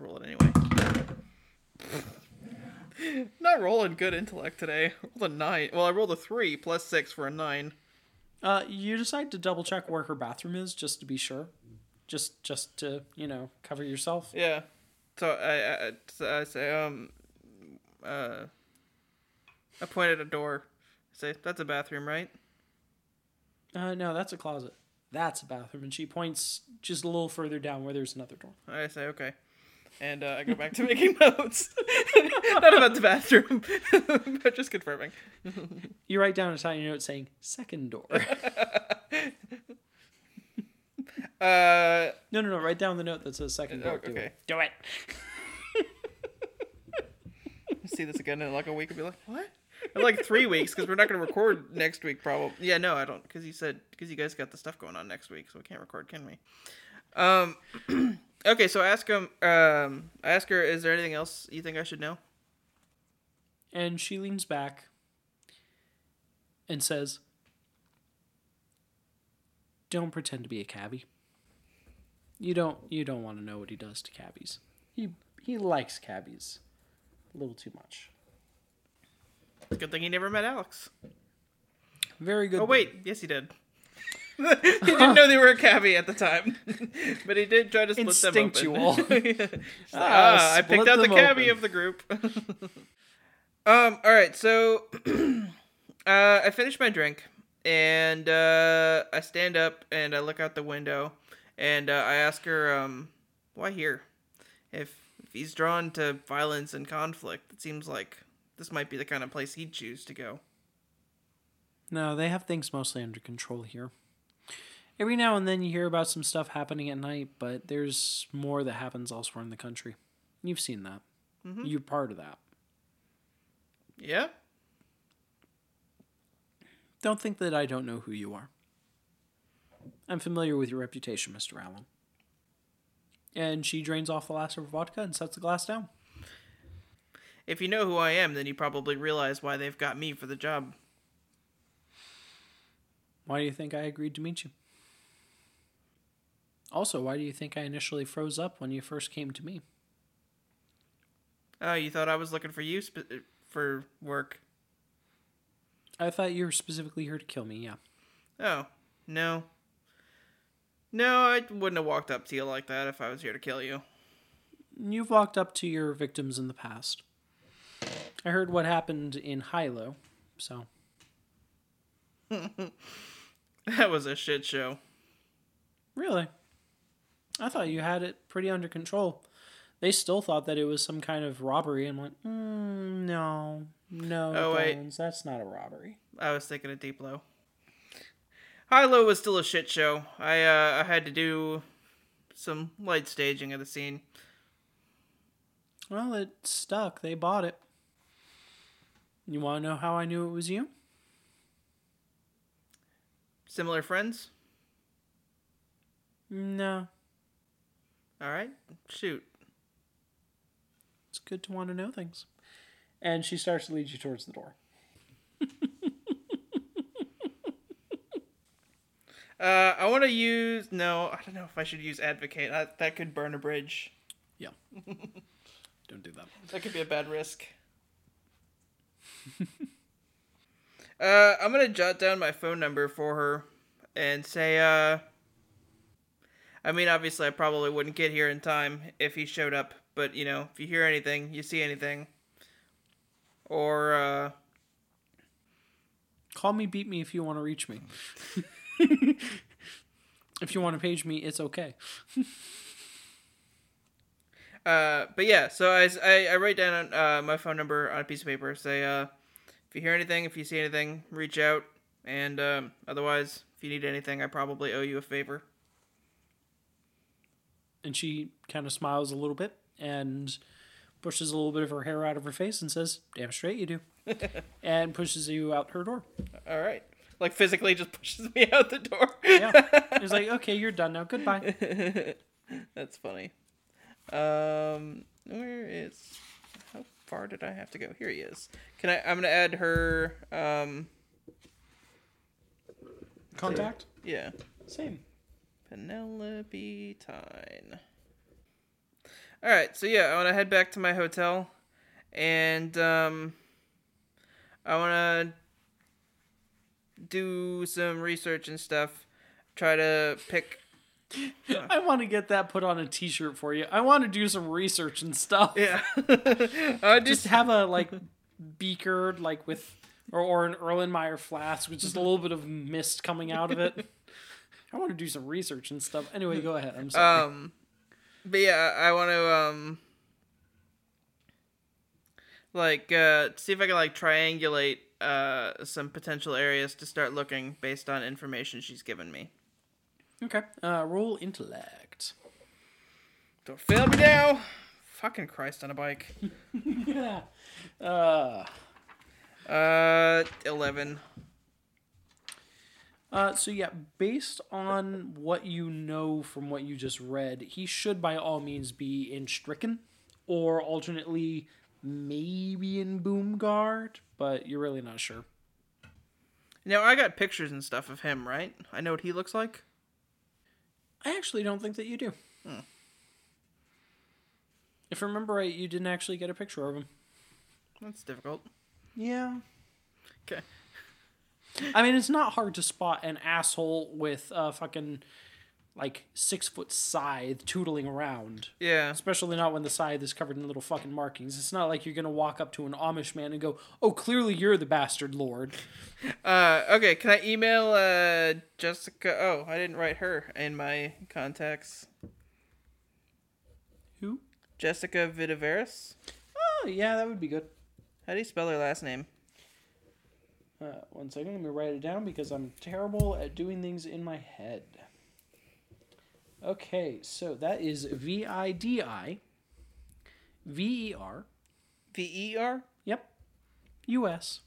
Roll it anyway. Not rolling good intellect today. Rolled a nine. Well, I rolled a three plus six for a nine. Uh, you decide to double check where her bathroom is just to be sure, just just to you know cover yourself. Yeah. so I, I, so I say, um, uh, I point at a door. say, that's a bathroom, right? Uh, no, that's a closet. That's a bathroom. And she points just a little further down where there's another door. I say, okay. And uh, I go back to making notes. Not about the bathroom, but just confirming. You write down a tiny note saying second door. Uh, no, no, no. Write down the note that says second door. Oh, Do okay. it. Do it. see this again in like a week and be like, what? In like three weeks because we're not going to record next week, probably. Yeah, no, I don't. Because you said because you guys got the stuff going on next week, so we can't record, can we? Um. okay, so ask him. Um, ask her, is there anything else you think I should know? And she leans back and says, "Don't pretend to be a cabbie. You don't. You don't want to know what he does to cabbies. He he likes cabbies a little too much. It's a Good thing he never met Alex. Very good. Oh wait, yes he did. he didn't know they were a cabbie at the time, but he did try to split Instinctual. them open. It's like, Ah, I picked out the cabbie of the group. um. All right. So, uh, I finished my drink, and uh, I stand up and I look out the window, and uh, I ask her, um, why here? If if he's drawn to violence and conflict, it seems like this might be the kind of place he'd choose to go. No, they have things mostly under control here. Every now and then you hear about some stuff happening at night, but there's more that happens elsewhere in the country. You've seen that. Mm-hmm. You're part of that. Yeah. Don't think that I don't know who you are. I'm familiar with your reputation, Mr. Allen. And she drains off the last of her vodka and sets the glass down. If you know who I am, then you probably realize why they've got me for the job. Why do you think I agreed to meet you? Also, why do you think I initially froze up when you first came to me? Oh, you thought I was looking for you sp- for work? I thought you were specifically here to kill me, yeah. Oh, no. No, I wouldn't have walked up to you like that if I was here to kill you. You've walked up to your victims in the past. I heard what happened in Hilo, so. That was a shit show. Really? I thought you had it pretty under control. They still thought that it was some kind of robbery and went, mm, no, no, Oh. Bones, that's not a robbery. I was thinking of Deep Low. High Low was still a shit show. I uh, I had to do some light staging of the scene. Well, it stuck. They bought it. You want to know how I knew it was you? Similar friends? No. All right, shoot. It's good to want to know things. And she starts to lead you towards the door. Uh, I want to use no. I don't know if I should use advocate. I, that could burn a bridge. Yeah. Don't do that. That could be a bad risk. uh, I'm gonna jot down my phone number for her and say, uh, I mean, obviously, I probably wouldn't get here in time if he showed up, but you know, if you hear anything, you see anything, or uh, Call me, beat me if you want to reach me. if you want to page me, it's okay. Uh, but yeah, so I, I, I write down uh, my phone number on a piece of paper. Say, uh, if you hear anything, if you see anything, reach out. And um, otherwise, if you need anything, I probably owe you a favor. And she kind of smiles a little bit and pushes a little bit of her hair out of her face and says, Damn straight you do. and pushes you out her door. All right. Like physically just pushes me out the door. Yeah. He's like, Okay, you're done now. Goodbye. That's funny. Um, where is? How far did I have to go? Here he is. Can I? I'm gonna add her. Um, Contact? yeah. Same. Penelope Tyne. All right, so yeah, I want to head back to my hotel, and um, I want to do some research and stuff. Try to pick I want to get that put on a T-shirt for you. I want to do some research and stuff. Yeah. I Just just have a like beaker, like with or or an Erlenmeyer flask with just a little bit of mist coming out of it. I want to do some research and stuff. Anyway, go ahead. I'm sorry. um but yeah, I want to um like uh see if I can like triangulate uh some potential areas to start looking based on information she's given me. okay. Uh, roll intellect. Don't fail me now. Fucking Christ on a bike. Yeah. Uh. Uh 11. Uh, so yeah, based on what you know from what you just read, he should by all means be in Stricken, or alternately maybe in Boomguard, but you're really not sure. Now I got pictures and stuff of him, right? I know what he looks like. I actually don't think that you do. If I remember right, you didn't actually get a picture of him. That's difficult. Yeah. Okay. I mean, it's not hard to spot an asshole with a fucking like six foot scythe tootling around. Yeah. Especially not when the scythe is covered in little fucking markings. It's not like you're gonna walk up to an Amish man and go, "Oh, clearly you're the bastard lord." Uh, okay, can I email uh Jessica? Oh, I didn't write her in my contacts. Who? Jessica Vidiverus. Oh, yeah, that would be good. How do you spell her last name? Uh, one second, let me write it down because I'm terrible at doing things in my head. Okay, so that is V I D I V E R. V E R. Yep. U S.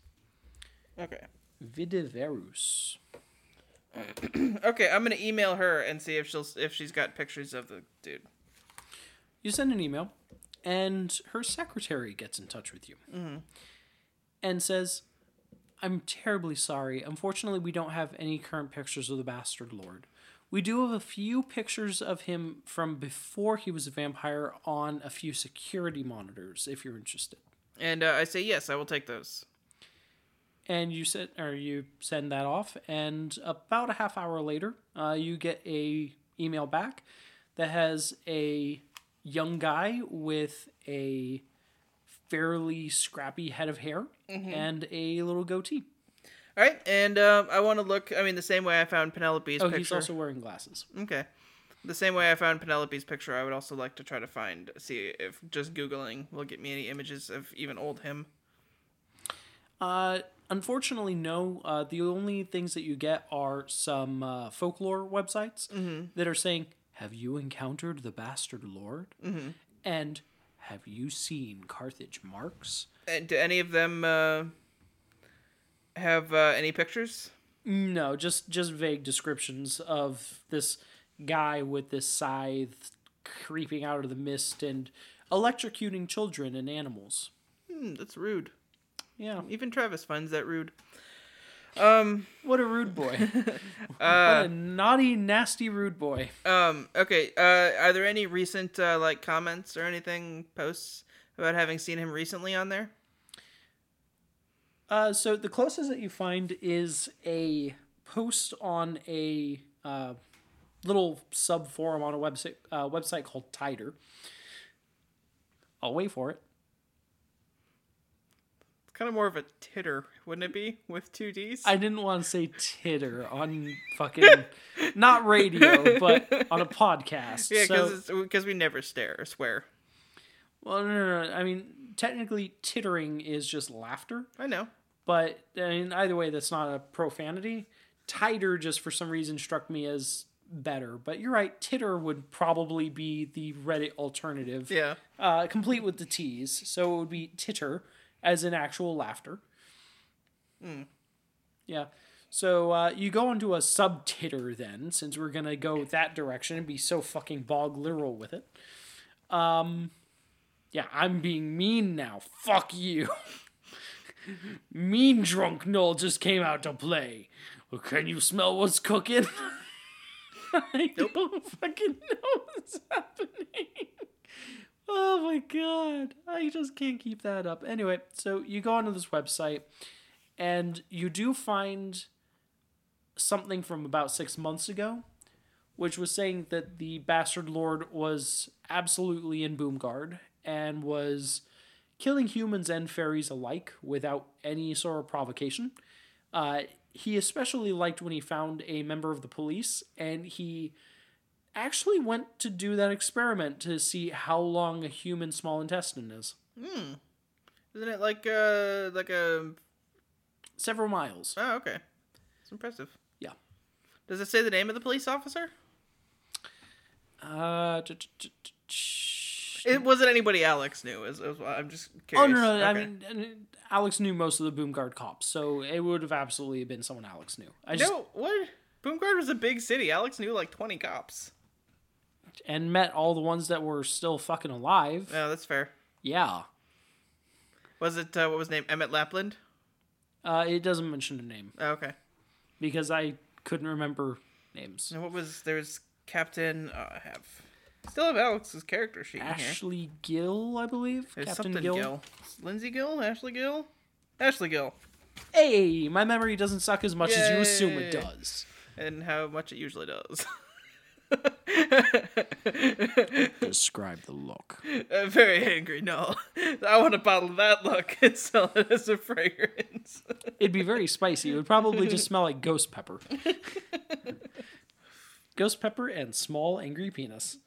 Okay. Vidiverus. Okay, I'm gonna email her and see if she'll if she's got pictures of the dude. You send an email, and her secretary gets in touch with you and says, I'm terribly sorry. Unfortunately, we don't have any current pictures of the Bastard Lord. We do have a few pictures of him from before he was a vampire on a few security monitors, if you're interested. And uh, I say yes, I will take those. and you send or you send that off and about a half hour later uh, you get a email back that has a young guy with a fairly scrappy head of hair and a little goatee All right, and um, I want to look. I mean, the same way I found Penelope's oh picture. he's also wearing glasses Okay. The same way I found Penelope's picture, I would also like to try to find, see if just Googling will get me any images of even old him. uh, unfortunately no uh, the only things that you get are some uh, folklore websites that are saying have you encountered the bastard lord and have you seen carthage marks And do any of them uh, have uh, any pictures? No, just just vague descriptions of this guy with this scythe creeping out of the mist and electrocuting children and animals. Hmm, that's rude. Yeah, Even Travis finds that rude. Um, what a rude boy. Uh, what a naughty, nasty, rude boy. um, okay. Uh, are there any recent uh, like comments or anything posts about having seen him recently on there? Uh, so the closest that you find is a post on a uh, little sub forum on a website uh, website called Tider. I'll wait for it. Kind of more of a titter, wouldn't it be, with two D's? I didn't want to say titter on fucking not radio, but on a podcast. yeah, so, because because we never stare or swear. well, no, no, no. I mean, technically, tittering is just laughter, I know. but I mean, either way, that's not a profanity. Tighter just for some reason struck me as better, but you're right. Titter would probably be the Reddit alternative, Yeah. uh, complete with the T's. So it would be titter, as in actual laughter. Yeah. So uh, you go into a sub titter then, since we're gonna go that direction and be so fucking bog literal with it. Um, yeah, I'm being mean now. Fuck you. mean drunk Noel just came out to play. Well, can you smell what's cooking? I don't fucking know what's happening. Oh my god. I just can't keep that up. Anyway, so you go onto this website and you do find something from about six months ago which was saying that the bastard lord was absolutely in Boomguard and was killing humans and fairies alike without any sort of provocation. Uh, he especially liked when he found a member of the police, and he actually went to do that experiment to see how long a human small intestine is. Isn't it like uh like a Several miles. oh okay, it's impressive. Yeah. Does it say the name of the police officer? Uh, t- t- t- t- It wasn't anybody Alex knew. Is, is I'm just oh curious. no, no, I mean, Alex knew most of the Boomguard cops, so it would have absolutely been someone Alex knew. I just no, what? Boomguard was a big city. Alex knew like 20 cops. And met all the ones that were still fucking alive. Oh, that's fair. Yeah. Was it uh, what was his name? Emmett Lapland. Uh, it doesn't mention a name Oh, okay. because I couldn't remember names. And what was there's Captain? Uh, I have still have Alex's character sheet in here. Ashley Gill, I believe. There's Captain Gill. Gill. Lindsay Gill, Ashley Gill, Ashley Gill, Hey, my memory doesn't suck as much as you assume it does. and how much it usually does. Describe the look. A very angry. No, I want to bottle that look and sell it as a fragrance. It'd be very spicy. It would probably just smell like ghost pepper. ghost pepper and small angry penis.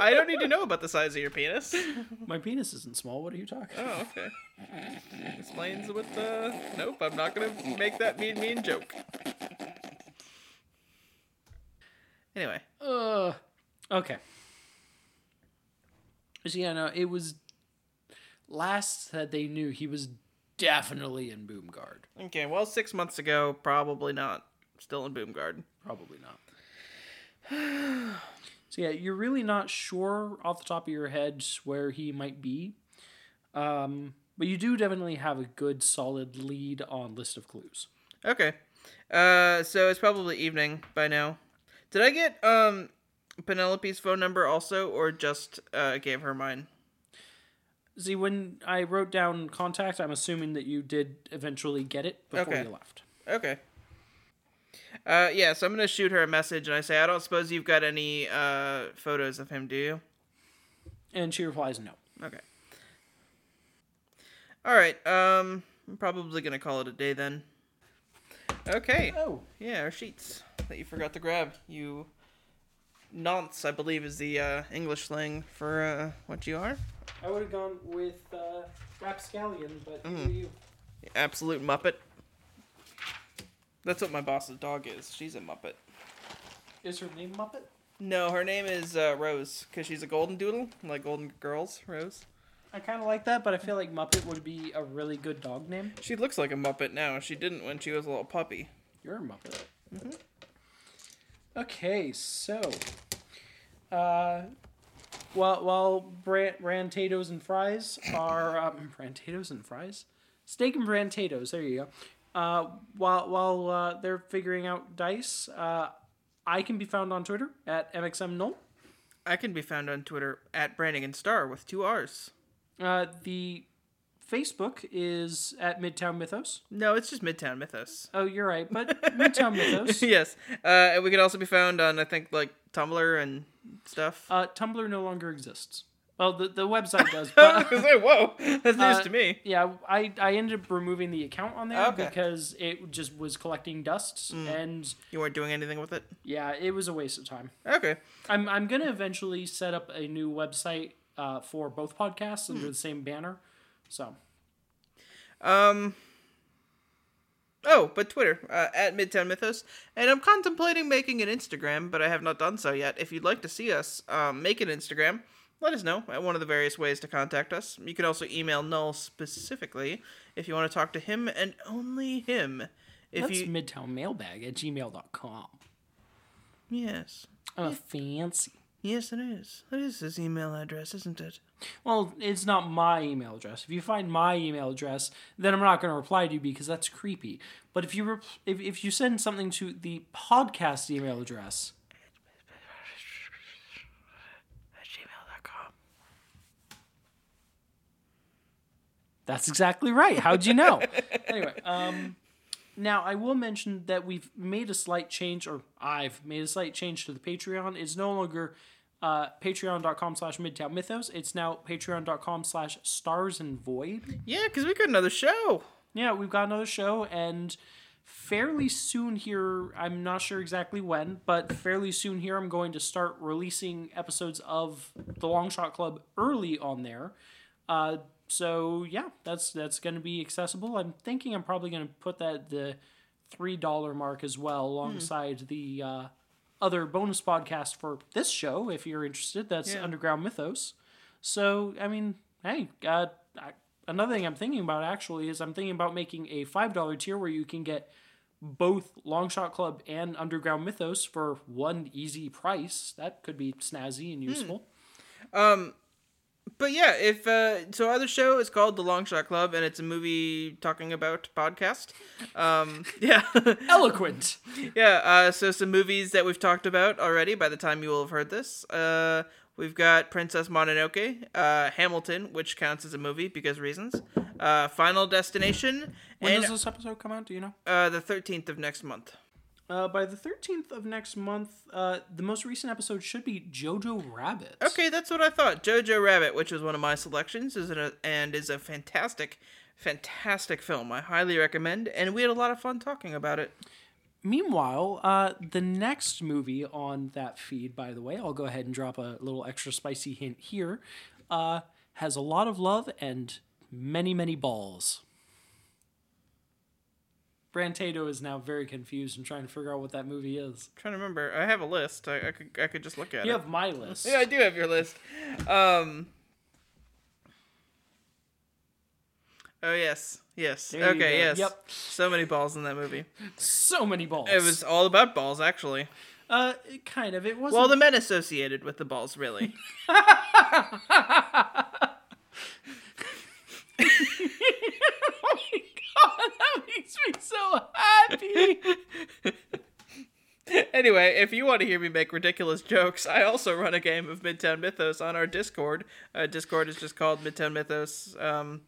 I don't need to know about the size of your penis. My penis isn't small. What are you talking? Oh, okay. Explains what the. Nope, I'm not gonna make that mean, mean joke. Anyway, Uh, okay. So yeah, no, it was last that they knew he was definitely in Boomguard. okay. Well, six months ago, probably not. Still in Boomguard. Probably not. so yeah, you're really not sure off the top of your head where he might be. Um, but you do definitely have a good solid lead on list of clues. Okay. Uh, so it's probably evening by now. Did I get um Penelope's phone number also, or just uh gave her mine? See, when I wrote down contact, I'm assuming that you did eventually get it before Okay. you left. Okay. Uh, yeah. So I'm gonna shoot her a message, and I say, I don't suppose you've got any uh photos of him, do you? And she replies, no. Okay. All right. Um, I'm probably gonna call it a day then. Okay. Oh. Yeah, our sheets that you forgot to grab. You nonce, I believe, is the uh, English slang for uh, what you are. I would have gone with uh, Rapscallion, but who are Mm. you? Absolute muppet. That's what my boss's dog is. She's a muppet. Is her name Muppet? No, her name is uh, Rose because she's a golden doodle, like golden girls. Rose. I kind of like that, but I feel like Muppet would be a really good dog name. She looks like a muppet now. She didn't when she was a little puppy. You're a Muppet. Okay, so, uh, while while brand Rantatoes and fries are um, Rantatoes and fries, steak and Rantatoes. There you go. Uh, while while uh, they're figuring out dice, uh, I can be found on Twitter at mxm mxmnull. I can be found on Twitter at Brannigan Star with two R's. Uh, the Facebook is at Midtown Mythos. No, it's just Midtown Mythos. Oh, you're right, but Midtown Mythos. yes. Uh, and we can also be found on, I think, like Tumblr and stuff. Uh, Tumblr no longer exists. Well, the, the website does, but like, whoa, that's news Uh, to me. yeah, I, I ended up removing the account on there Okay. because it just was collecting dust, and You weren't doing anything with it? yeah, it was a waste of time. Okay. I'm I'm gonna eventually set up a new website uh, for both podcasts under the same banner. So Um. Oh, but Twitter uh, at Midtown Mythos, and I'm contemplating making an Instagram, but I have not done so yet. If you'd like to see us um, make an Instagram, let us know at one of the various ways to contact us. You can also email Null specifically if you want to talk to him and only him. If that's you midtownmailbag at gmail.com. yes, I'm a fancy. Yes, it is. It is his email address, isn't it? Well, it's not my email address. If you find my email address, then I'm not going to reply to you because that's creepy. But if you rep- if, if you send something to the podcast email address, At gmail.com. that's exactly right. How'd you know? anyway, um, Now, I will mention that we've made a slight change, or I've made a slight change to the Patreon. It's no longer uh, patreon.com slash midtown mythos. It's now patreon.com slash stars and void. Yeah, because we got another show. Yeah, we've got another show, and fairly soon here, I'm not sure exactly when, but fairly soon here, I'm going to start releasing episodes of the Long Shot Club early on there. Uh, so yeah, that's that's going to be accessible. I'm thinking I'm probably going to put that the three dollar mark as well, alongside the uh, other bonus podcast for this show. If you're interested, that's Yeah. Underground Mythos. So I mean, hey, uh, I, another thing I'm thinking about actually is I'm thinking about making a five dollar tier where you can get both Longshot Club and Underground Mythos for one easy price. That could be snazzy and useful. But yeah, if uh, so, our other show is called The Long Shot Club, and it's a movie talking about podcast. Um, yeah, Eloquent. yeah. Uh, so some movies that we've talked about already. By the time you will have heard this, uh, we've got Princess Mononoke, uh, Hamilton, which counts as a movie because reasons. Uh, Final Destination, When and does this episode come out? Do you know? uh, the thirteenth of next month. Uh, by the 13th of next month, uh, the most recent episode should be Jojo Rabbit. Okay, that's what I thought. Jojo Rabbit, which was one of my selections, is a, and is a fantastic, fantastic film. I highly recommend, and we had a lot of fun talking about it. Meanwhile, uh, the next movie on that feed, by the way, I'll go ahead and drop a little extra spicy hint here, uh, has a lot of love and many, many balls. Brantato is now very confused and trying to figure out what that movie is. trying to remember. I have a list. I, I could I could just look at You it. You have my list. Yeah, I do have your list. Um. Oh yes, yes. There okay, yes. Yep. So many balls in that movie. So many balls. It was all about balls, actually. uh, kind of. It wasn't. Well, the men associated with the balls, really. my god, that makes me so happy. anyway, if you want to hear me make ridiculous jokes, I also run a game of Midtown Mythos on our Discord. Uh, Discord is just called Midtown Mythos. Um,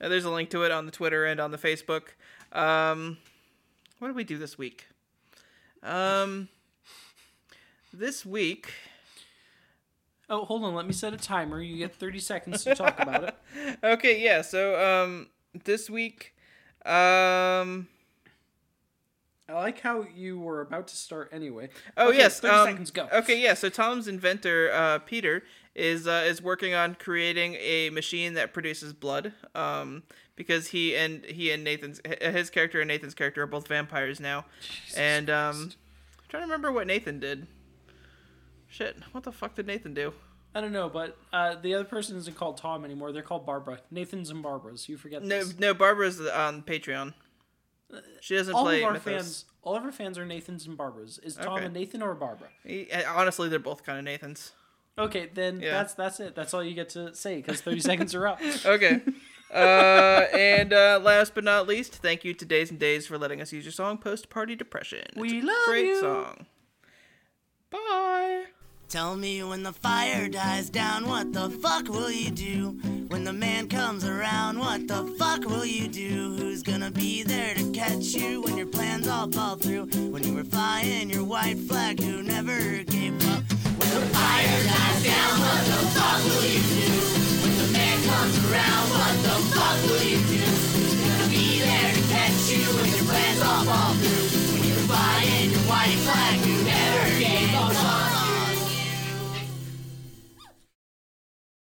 uh, there's a link to it on the Twitter and on the Facebook. Um, what did we do this week? Um, this week. Oh, hold on. Let me set a timer. You get 30 seconds to talk about it. Okay, yeah. So um, this week, um, I like how you were about to start anyway. Oh Okay, yes, 30 um, seconds go. Okay, yeah. So Tom's inventor, uh, Peter, is uh, is working on creating a machine that produces blood. Um, because he and he and Nathan's his character and Nathan's character are both vampires now, and um, I'm trying to remember what Nathan did. Shit, what the fuck did Nathan do? I don't know, but uh, the other person isn't called Tom anymore. They're called Barbara. Nathan's and Barbara's. You forget No, this. no. Barbara's on Patreon. She doesn't all play of our Mythos. fans, all of our fans are Nathan's and Barbara's. Is Tom Okay. a Nathan or a Barbara? He- honestly, they're both kind of Nathans. Okay, then Yeah. that's that's it. That's all you get to say because 30 seconds are up. Okay. Uh, and uh, last but not least, thank you to Days and Days for letting us use your song "Post Party Depression." It's We a love great you. song. Bye. Tell me when the fire dies down, what the fuck will you do? When the man comes around, what the fuck will you do? Who's gonna be there to catch you when your plans all fall through? When you were flying your white flag, who never gave up? When the fire dies down, what the fuck will you do? When the man comes around, what the fuck will you do? Who's gonna be there to catch you when your plans all fall through? When you were flying your white flag,